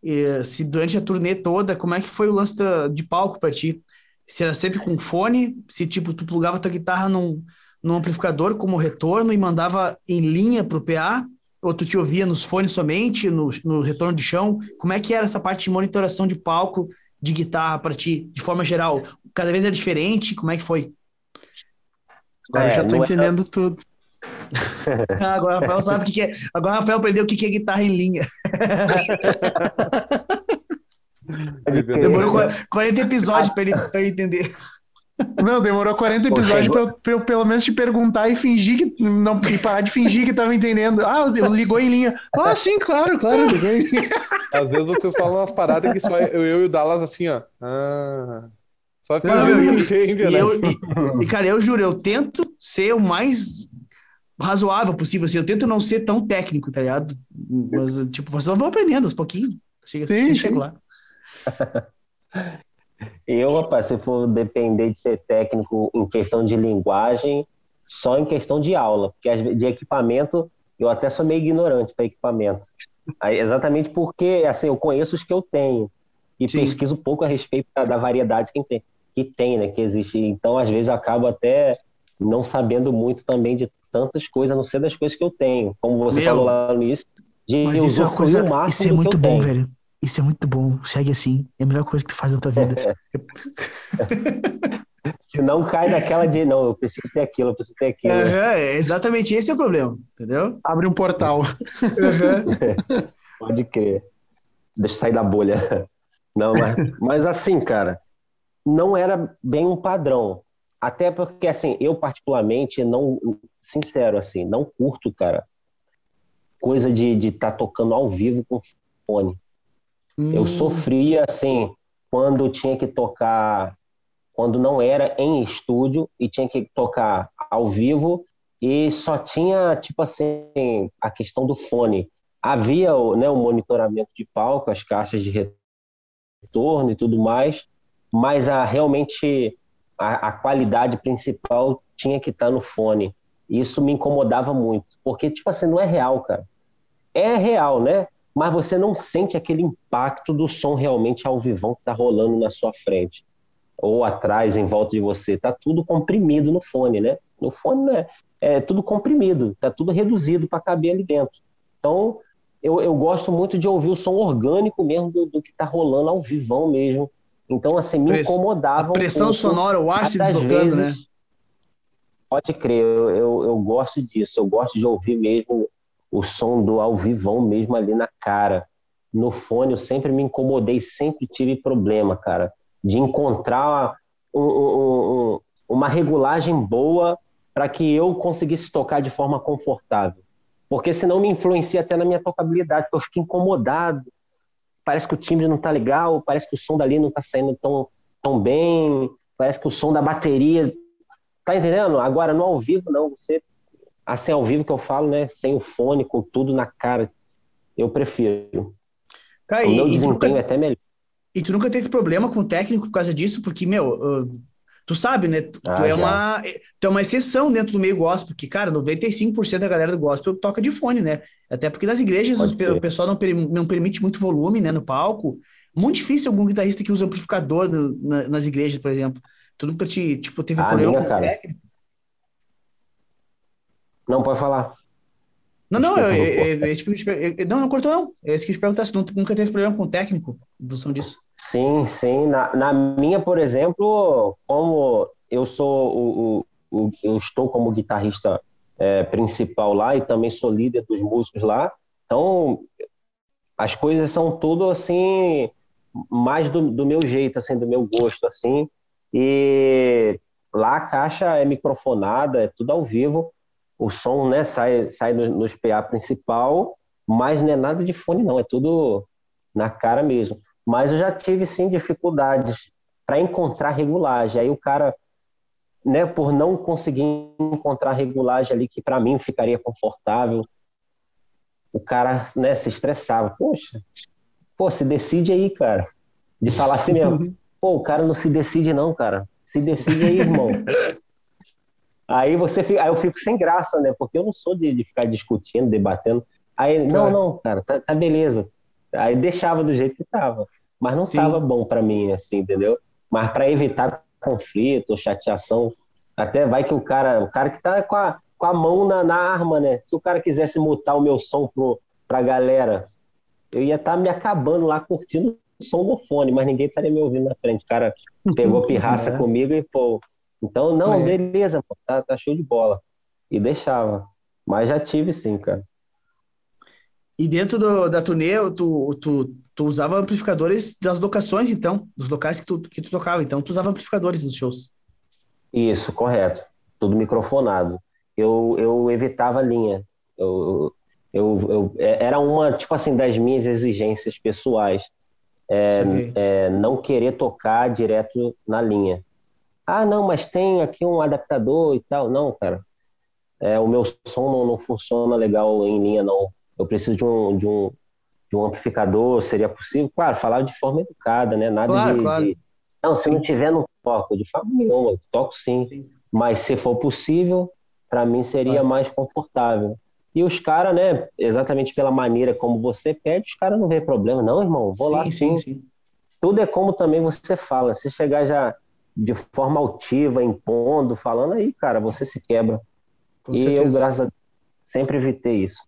E, se durante a turnê toda, como é que foi o lance da, de palco para ti? Se era sempre com fone, se tipo tu plugava tua guitarra num, num amplificador como retorno e mandava em linha pro PA, ou tu te ouvia nos fones somente, no, no retorno de chão? Como é que era essa parte de monitoração de palco, de guitarra para ti, de forma geral? Cada vez é diferente? Como é que foi? Agora é, já estou entendendo é... tudo. Ah, agora o Rafael sabe o que, que é. Agora o Rafael aprendeu o que, que é guitarra em linha. Demorou 40 episódios para ele, ele entender. Não, demorou 40 episódios pra eu, pra eu, pelo menos te perguntar e fingir que. Não, e parar de fingir que tava entendendo. Ah, ligou em linha. Ah, sim, claro, claro, ligou em linha. Às vezes vocês falam umas paradas que só eu, eu e o Dallas assim, ó. Ah. Só que não, eu, entende, e, né? Eu, e, e, cara, eu juro, eu tento ser o mais razoável possível. Assim, eu tento não ser tão técnico, tá ligado? Mas, tipo, vocês vão aprendendo aos pouquinhos. Chega, sim, sim. chega lá. Eu, rapaz, se for depender de ser técnico em questão de linguagem, só em questão de aula, porque de equipamento eu até sou meio ignorante para equipamento. Aí, exatamente porque assim, eu conheço os que eu tenho e Sim. pesquiso pouco a respeito da, da, variedade que tem, que tem, né, que existe. Então, às vezes, eu acabo até não sabendo muito também de tantas coisas, a não ser das coisas que eu tenho. Como você Meu, falou lá no início, de Mas isso é uma coisa, isso é muito bom, tenho. velho. Isso é muito bom. Segue assim. É a melhor coisa que tu faz na tua vida. Se não cai naquela de não, eu preciso ter aquilo, eu preciso ter aquilo. Uhum, é exatamente esse é o problema, entendeu? Abre um portal. Uhum. Pode crer. Deixa eu sair da bolha. Não, mas, mas assim, cara, não era bem um padrão. Até porque, assim, eu particularmente não, sincero, assim, não curto, cara, coisa de estar de tá tocando ao vivo com fone. Hum. Eu sofria, assim, quando tinha que tocar, quando não era em estúdio e tinha que tocar ao vivo e só tinha, tipo assim, a questão do fone. Havia né, o monitoramento de palco, as caixas de retorno e tudo mais, mas a, realmente a, a qualidade principal tinha que estar no fone. Isso me incomodava muito, porque, tipo assim, não é real, cara. É real, né? Mas você não sente aquele impacto do som realmente ao vivão que está rolando na sua frente. Ou atrás, em volta de você. Tá tudo comprimido no fone, né? No fone, né? É tudo comprimido, tá tudo reduzido para caber ali dentro. Então, eu, eu gosto muito de ouvir o som orgânico mesmo do, do que está rolando ao vivão mesmo. Então, assim, me Press, incomodava. A pressão um sonora, o ar se deslocando, vezes, né? Pode crer, eu, eu, eu, gosto disso. Eu gosto de ouvir mesmo o som do ao vivão mesmo ali na cara. No fone eu sempre me incomodei, sempre tive problema, cara, de encontrar um, um, um, uma regulagem boa para que eu conseguisse tocar de forma confortável porque senão me influencia até na minha tocabilidade, porque eu fico incomodado. Parece que o timbre não tá legal, parece que o som dali não tá saindo tão, tão bem, parece que o som da bateria. Tá entendendo? Agora, no ao vivo, não. Você. Assim, ao vivo que eu falo, né? Sem o fone, com tudo na cara. Eu prefiro. Cara, o meu desempenho nunca... é até melhor. E tu nunca teve problema com o técnico por causa disso? Porque, meu, Tu sabe, né? Tu, ah, é uma, tu é uma exceção dentro do meio gospel, porque, cara, 95% da galera do gospel toca de fone, né? Até porque nas igrejas o pessoal não, não permite muito volume, né, no palco. Muito difícil algum guitarrista que usa amplificador no, na, nas igrejas, por exemplo. Tu nunca te, tipo, teve ah, problema minha, com cara. técnico? Não, pode falar. Não, não, eu, eu, eu, tipo, não, não cortou não. É isso que eu te perguntar se nunca teve problema com o técnico em função disso. Sim, sim. Na, na minha, por exemplo, como eu sou o, o, o eu estou como guitarrista é, principal lá e também sou líder dos músicos lá, então as coisas são tudo assim mais do, do meu jeito, assim, do meu gosto, assim. E lá a caixa é microfonada, é tudo ao vivo o som né, sai, sai nos, nos PA principal, mas não é nada de fone, não, é tudo na cara mesmo. Mas eu já tive sim dificuldades para encontrar regulagem. Aí o cara, né, por não conseguir encontrar regulagem ali que para mim ficaria confortável, o cara né, se estressava. Poxa, pô, se decide aí, cara. De falar assim mesmo, pô, o cara não se decide, não, cara. Se decide aí, irmão. Aí você fica, aí eu fico sem graça, né? Porque eu não sou de, de ficar discutindo, debatendo. Aí, não, não, cara, tá, tá, beleza. Aí deixava do jeito que tava. Mas não Sim. tava bom para mim, assim, entendeu? Mas para evitar conflito, chateação, até vai que o cara, o cara que tá com a, com a mão na, na arma, né? Se o cara quisesse mutar o meu som pro, pra galera, eu ia estar tá me acabando lá curtindo o som do fone, mas ninguém estaria me ouvindo na frente. O cara pegou pirraça é. comigo e, pô, então, não, é. beleza, pô, tá, tá show de bola. E deixava. Mas já tive sim, cara. E dentro do, da turnê, tu, tu, tu usava amplificadores das locações, então, dos locais que tu, que tu tocava. Então, tu usava amplificadores nos shows. Isso, correto. Tudo microfonado. Eu, eu evitava linha. Eu, eu, eu, é, era uma, tipo assim, das minhas exigências pessoais. É, é, não querer tocar direto na linha. Ah, não, mas tem aqui um adaptador e tal. Não, cara. É, o meu som não, não funciona legal em linha, não. Eu preciso de um, de um, de um amplificador, seria possível? Claro, falar de forma educada, né? Nada claro, de, claro. de, Não, se não tiver, não toco. De forma nenhuma, eu toco sim. sim. Mas se for possível, para mim seria claro. mais confortável. E os caras, né, exatamente pela maneira como você pede, os caras não vê problema. Não, irmão, vou sim, lá sim. sim. sim. Tudo é como também você fala. Se chegar já de forma altiva, impondo, falando aí, cara, você se quebra. Com e certeza. eu, graças a Deus, sempre evitei isso.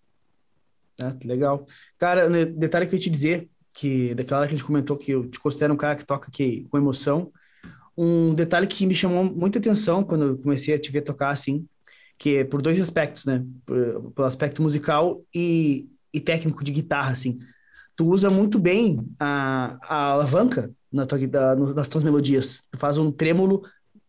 Ah, legal. Cara, detalhe que eu ia te dizer, que daquela hora que a gente comentou que eu te considero um cara que toca que, com emoção, um detalhe que me chamou muita atenção quando eu comecei a te ver tocar assim, que é por dois aspectos, né? Por, pelo aspecto musical e, e técnico de guitarra, assim. Tu usa muito bem a, a alavanca na tua, da, nas tuas melodias. Tu faz um trêmulo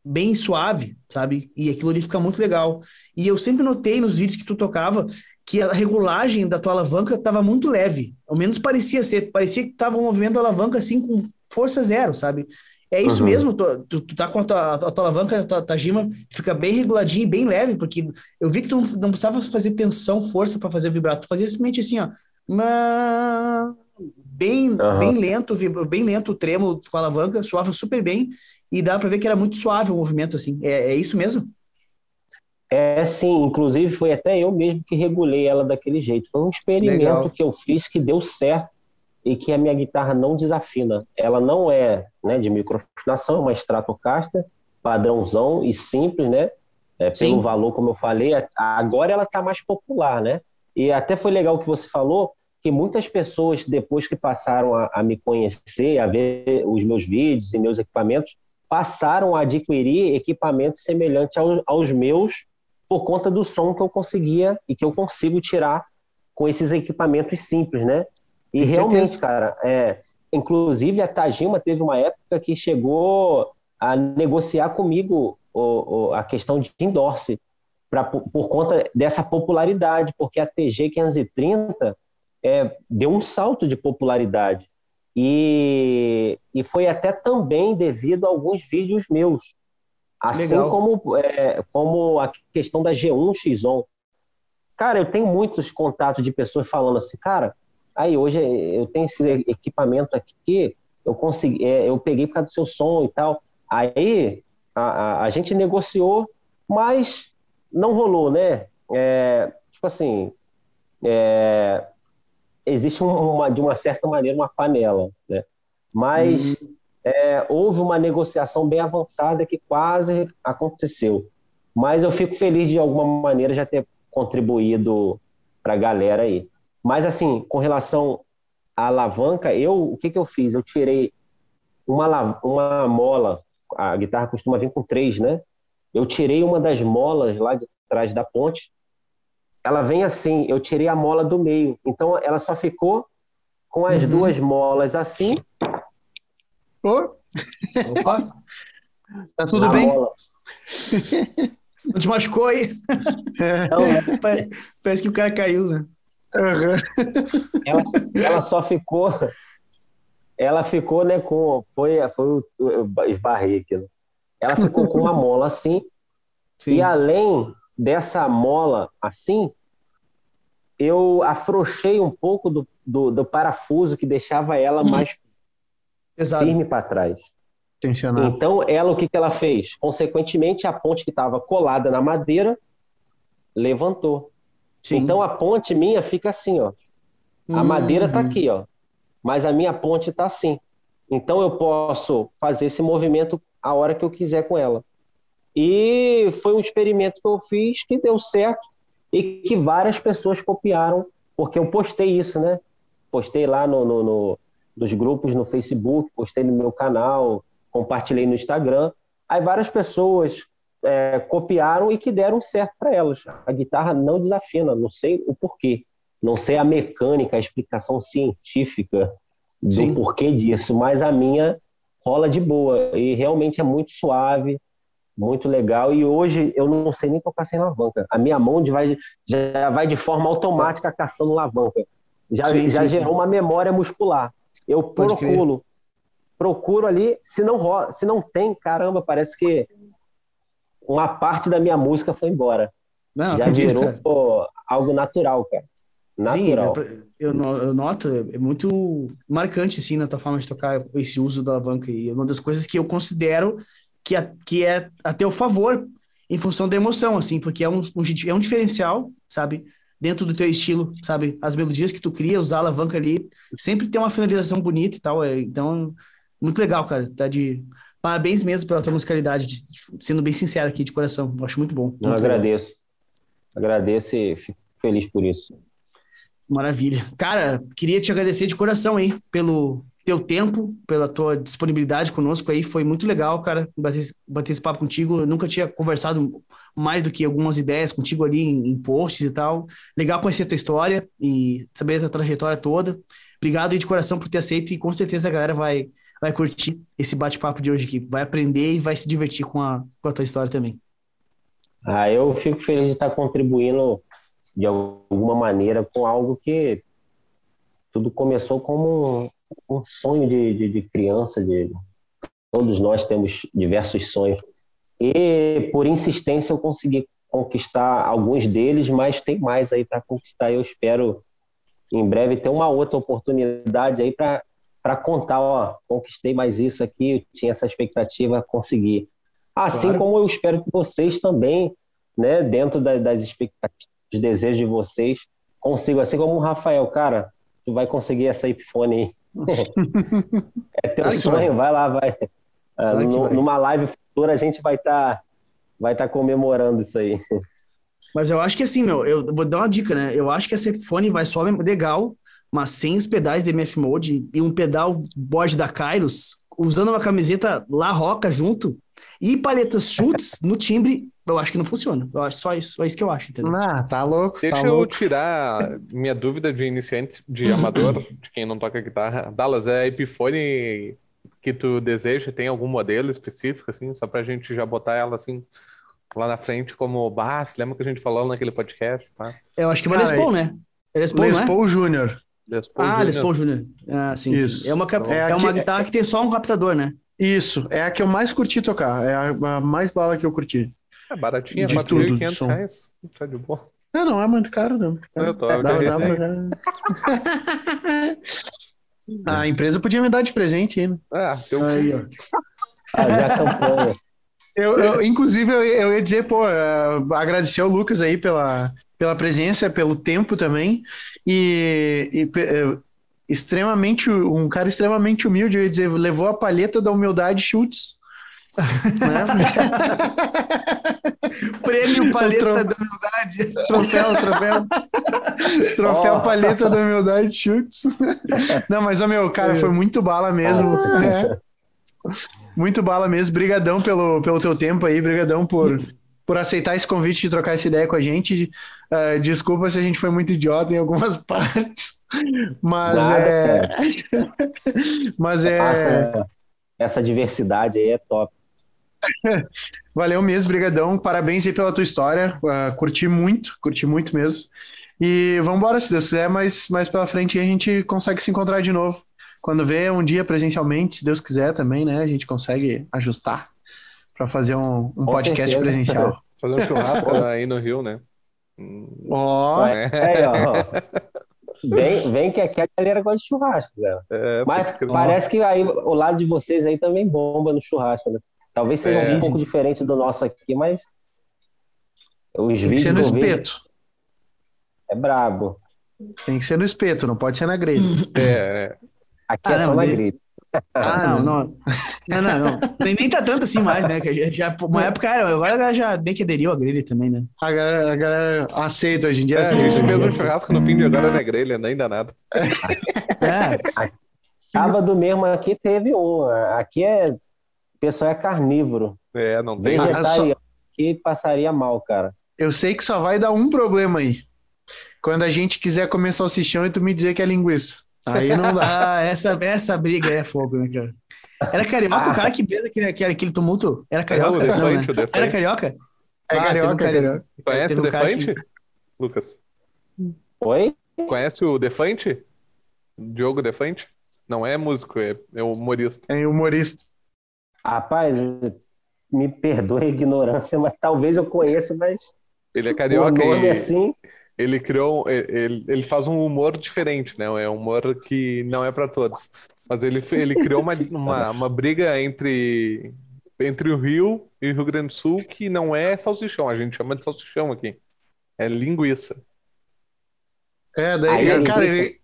bem suave, sabe? E aquilo ali fica muito legal. E eu sempre notei nos vídeos que tu tocava que a regulagem da tua alavanca estava muito leve. Ao menos parecia ser. Parecia que tava movendo a alavanca assim com força zero, sabe? É isso uhum. mesmo? Tu, tu, tu, tá com a tua, a tua alavanca, a tua Tajima fica bem reguladinha e bem leve, porque eu vi que tu não, não precisava fazer tensão, força para fazer vibrato. Tu fazia simplesmente assim, ó. Bem, uhum. bem lento, bem lento o tremo com a alavanca, suava super bem e dá para ver que era muito suave o movimento, assim. É, é isso mesmo? É sim, inclusive foi até eu mesmo que regulei ela daquele jeito. Foi um experimento Legal. que eu fiz que deu certo e que a minha guitarra não desafina. Ela não é né, de microafinação, é uma Stratocaster, padrãozão e simples, né? É, pelo Sim. valor, como eu falei, agora ela está mais popular, né? E até foi legal o que você falou, que muitas pessoas, depois que passaram a, a me conhecer, a ver os meus vídeos e meus equipamentos, passaram a adquirir equipamentos semelhantes aos, aos meus por conta do som que eu conseguia e que eu consigo tirar com esses equipamentos simples, né? E Tem realmente, certeza. cara, é, inclusive a Tajima teve uma época que chegou a negociar comigo o, o, a questão de endorse pra, por, conta dessa popularidade, porque a TG 530 é, deu um salto de popularidade. E, e foi até também devido a alguns vídeos meus. Assim como, é, como a questão da G1X1. Cara, eu tenho muitos contatos de pessoas falando assim, cara, Aí hoje eu tenho esse equipamento aqui, eu consegui, é, eu peguei por causa do seu som e tal. Aí a, a, a gente negociou, mas não rolou, né? É, tipo assim, é, existe uma, de uma certa maneira uma panela, né? Mas uhum. É, houve uma negociação bem avançada que quase aconteceu. Mas eu fico feliz de alguma maneira já ter contribuído para a galera aí. Mas, assim, com relação à alavanca, eu, o que, que eu fiz? Eu tirei uma, uma mola, a guitarra costuma vir com três, né? Eu tirei uma das molas lá de trás da ponte, ela vem assim, eu tirei a mola do meio, então ela só ficou com as uhum. duas molas assim. Opa! Tá tudo bem? Mola. Não te machucou aí? É. Não, Parece que o cara caiu, né? Uhum. Ela, ela só ficou. Ela ficou, né, com. Foi, foi. Eu esbarrei aqui. Né? Ela ficou com uma mola assim. Sim. E além dessa mola assim, eu afrouxei um pouco do, do, do parafuso que deixava ela mais Exato. firme para trás. Tensionado. Então, ela, o que, que ela fez? Consequentemente, a ponte que estava colada na madeira levantou. Sim. Então a ponte minha fica assim, ó. A uhum. madeira tá aqui, ó. Mas a minha ponte tá assim. Então eu posso fazer esse movimento a hora que eu quiser com ela. E foi um experimento que eu fiz que deu certo e que várias pessoas copiaram, porque eu postei isso, né? Postei lá no, no, no nos grupos no Facebook, postei no meu canal, compartilhei no Instagram. Aí várias pessoas é, copiaram e que deram certo para elas. A guitarra não desafina, não sei o porquê. Não sei a mecânica, a explicação científica do Sim. porquê disso, mas a minha rola de boa e realmente é muito suave, muito legal. E hoje eu não sei nem tocar sem alavanca. A minha mão vai, já vai de forma automática caçando alavanca. Já, sim, já sim, gerou uma memória muscular. Eu procuro, procuro ali, se não, se não tem, caramba, parece que uma parte da minha música foi embora. Não, Já acredito, virou pô, algo natural, cara. Natural. Sim, eu, eu noto, é muito marcante, assim, na tua forma de tocar esse uso da alavanca. E é uma das coisas que eu considero que, é, que é a teu favor em função da emoção, assim, porque é um, um, é um diferencial, sabe? Dentro do teu estilo, sabe? As melodias que tu cria, usar a alavanca ali, sempre tem uma finalização bonita e tal. É, então, muito legal, cara. Tá de Parabéns mesmo pela tua musicalidade, sendo bem sincero aqui, de coração. Eu acho muito bom. Eu agradeço. Agradeço e fico feliz por isso. Maravilha. Cara, queria te agradecer de coração aí pelo teu tempo, pela tua disponibilidade conosco aí. Foi muito legal, cara, bater, bater esse papo contigo. Eu nunca tinha conversado mais do que algumas ideias contigo ali em, em posts e tal. Legal conhecer a tua história e saber a tua trajetória toda. Obrigado aí de coração por ter aceito e com certeza a galera vai, vai curtir esse bate-papo de hoje aqui. Vai aprender e vai se divertir com a, com a tua história também. Ah, eu fico feliz de estar contribuindo de alguma maneira com algo que tudo começou como um, sonho de, de, de, criança, de todos nós temos diversos sonhos. E por insistência eu consegui conquistar alguns deles, mas tem mais aí para conquistar. Eu espero em breve ter uma outra oportunidade aí para contar, ó, conquistei mais isso aqui, eu tinha essa expectativa, consegui. Assim claro. como eu espero que vocês também, né, dentro da, das expectativas os desejos de vocês. Consigo, assim como o Rafael, cara, tu vai conseguir essa Epifone aí. É teu claro sonho, vai. vai. lá, vai. Claro no, vai. Numa live futura a gente vai estar tá, vai tá comemorando isso aí. Mas eu acho que assim, meu, eu vou dar uma dica, né? Eu acho que essa Epiphone vai só legal, mas sem os pedais de MF Mode e um pedal board da Kairos, usando uma camiseta La Roca junto e palhetas chutes no timbre, eu acho que não funciona. Eu acho só isso, é isso que eu acho, entendeu? Ah, tá louco. Deixa tá eu louco. tirar minha dúvida de iniciante, de amador, de quem não toca guitarra. Dallas, é a Epiphone que tu deseja? Tem algum modelo específico, assim, só pra gente já botar ela assim lá na frente como bah, lembra que a gente falou naquele podcast? Tá? Eu acho que é uma Les Paul, né? É Les Paul, Les é? Paul Júnior. Les Paul ah, Jr. Les Paul Júnior. Ah, sim, sim, É uma, é, é uma guitarra que tem só um captador, né? Isso, é a que eu mais curti tocar. É a, a mais bala que eu curti. É baratinha, 4.500 reais. Tá de boa. É, não é muito caro, não. Eu tô, eu dá, dá pra... a empresa podia me dar de presente ainda. Ah, teu aí, ó. Fazer a campanha. Eu, eu, inclusive, eu, eu ia dizer, pô, uh, agradecer ao Lucas aí pela, pela presença, pelo tempo também. E, e uh, extremamente, um cara extremamente humilde, eu ia dizer, levou a palheta da humildade chutes. Né? Prêmio palheta da humildade. Troféu, troféu. troféu oh. palheta da humildade chutes. Não, mas, ó, meu, cara, foi muito bala mesmo. É. Muito bala mesmo. Brigadão pelo, pelo teu tempo aí, brigadão por por aceitar esse convite de trocar essa ideia com a gente. Uh, desculpa se a gente foi muito idiota em algumas partes, mas Nada, é. mas é. Essa, essa diversidade aí é top. Valeu mesmo, brigadão. Parabéns aí pela tua história. Uh, curti muito, curti muito mesmo. E vamos embora, se Deus quiser, mas mais pela frente a gente consegue se encontrar de novo. Quando vê um dia presencialmente, se Deus quiser também, né? A gente consegue ajustar para fazer um, um podcast certeza. presencial. Fazer um churrasco aí no Rio, né? Ó, oh. é. ó. Vem, vem que aqui a galera gosta de churrasco, né? É, Mas parece que aí o lado de vocês aí também bomba no churrasco, né? Talvez seja é. um pouco diferente do nosso aqui, mas os Tem vídeos que ser no espeto. É brabo. Tem que ser no espeto, não pode ser na grelha. É. Aqui ah, é só na grelha. Ah, não, não. Não, não, não. Nem, nem tá tanto assim mais, né? Que já, uma época era, agora a galera já bem que aderiu à grelha também, né? A galera, a galera aceita hoje em dia. É, aceita, a gente fez um churrasco no fim de agora na grelha, nem dá nada. É. Sábado mesmo aqui teve um. Aqui é. O pessoal é carnívoro. É, não tem. Vegetariano. Aqui passaria mal, cara. Eu sei que só vai dar um problema aí. Quando a gente quiser comer salsichão e tu me dizer que é linguiça. Aí não dá. ah, essa, essa briga é fogo, né, cara? Era carioca ah. o cara que fez aquele, aquele, aquele tumulto? Era carioca? Não, não, né? Era carioca? É ah, carioca, um cara... carioca. Conhece um o Defante, que... Lucas? Oi? Conhece o Defante? Diogo Defante? Não é músico, é, é humorista. É humorista. Rapaz, me perdoe a ignorância, mas talvez eu conheça, mas. Ele é carioca. O nome e... assim ele criou, ele, ele faz um humor diferente, né? É um humor que não é para todos. Mas ele, ele criou uma, uma, uma briga entre, entre o Rio e o Rio Grande do Sul que não é salsichão, a gente chama de salsichão aqui. É linguiça. É, daí, aí, cara, ele,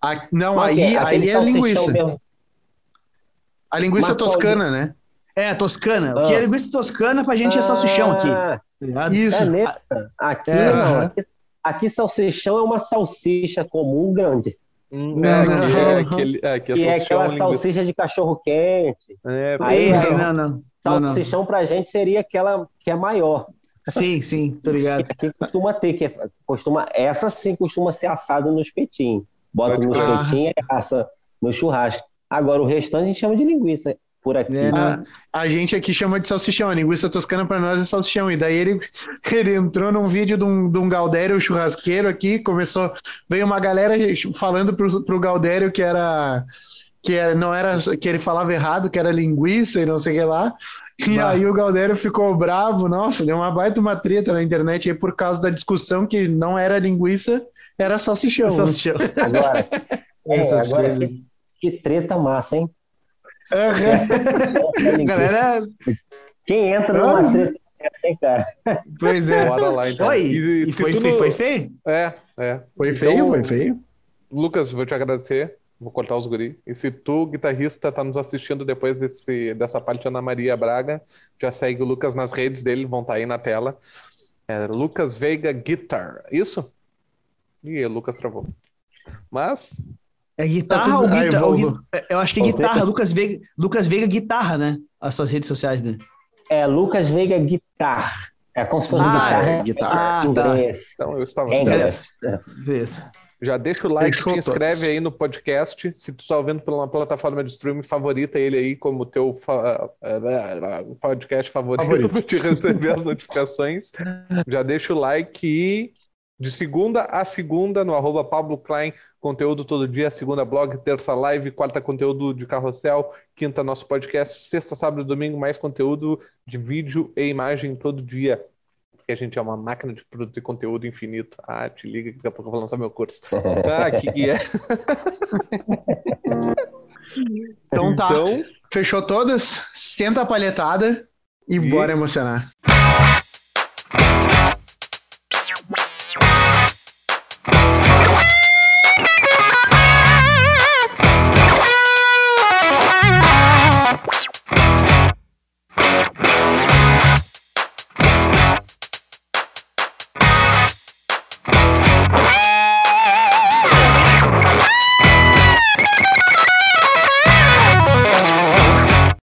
a, não, Mas aí, é, aí é linguiça. Mesmo. A linguiça Mas toscana, pode... né? É, toscana. O que é ah. linguiça toscana pra gente é salsichão aqui. Ah, ligado? Isso. Caneta. Aqui É, não. Aqui, aqui salsichão é uma salsicha comum grande. Hum, Não, é, não, que é não. aquele. É, que Que é salsichão, aquela linguiça. salsicha de cachorro quente. É, Aí, Esse, não. não, não. não, não. Salsichão pra gente seria aquela que é maior. Sim, sim, tô ligado. Que costuma ter, que é- costuma, essa sim costuma ser assada no espetinho. Bota no espetinho e assa no churrasco. Agora o restante a gente chama de linguiça por aqui. É, não. A, a gente aqui chama de salsichão, a linguiça toscana pra nós é salsichão. E daí ele, ele entrou num vídeo de um, de um Galdério churrasqueiro aqui, começou, veio uma galera falando pro, pro Galdério que era que é- não era que ele falava errado, que era linguiça e não sei o que lá. E Bah. aí o Galdério ficou bravo, nossa, deu uma baita uma treta na internet aí por causa da discussão que não era linguiça, era salsichão. né? Salsichão. Agora, é, Essas agora coisas. que, que treta massa, hein? Aham. Galera, Quem entra numa treta dessa, hein, cara? pois é. Bora lá, então. Oi, E- e foi, feio, não- foi feio? É, é. Foi Então, feio, foi feio. Lucas, vou te agradecer. Vou cortar os guri. E se tu, guitarrista, tá nos assistindo depois desse, dessa parte Ana Maria Braga, já segue o Lucas nas redes dele, vão estar aí na tela. É Lucas Veiga Guitar. Isso? Ih, o Lucas travou. Mas, É guitarra Tá ou tudo- guitarra? gui- Eu acho que é Voltei. guitarra. Lucas Veiga, Lucas Veiga Guitarra, né? As suas redes sociais, né? É Lucas Veiga Guitar. É como se fosse Ah, guitarra é, guitarra. Ah, tá. então eu estava Em certo. Já deixa o like, Fechou te inscreve todos. aí no podcast. Se tu está ouvindo pela plataforma de streaming, favorita ele aí como teu fa- eh, podcast favorito Favorito. para te receber as notificações. Já deixa o like e de segunda a segunda no arroba Pablo Klein, conteúdo todo dia, segunda blog, terça live, quarta conteúdo de carrossel, quinta nosso podcast, sexta, sábado e domingo mais conteúdo de vídeo e imagem todo dia. Porque a gente é uma máquina de produzir conteúdo infinito. Ah, te liga que daqui a pouco eu vou lançar meu curso. Ah, que que é? Então tá. Então, Fechou todas? Senta a palhetada e E- bora emocionar.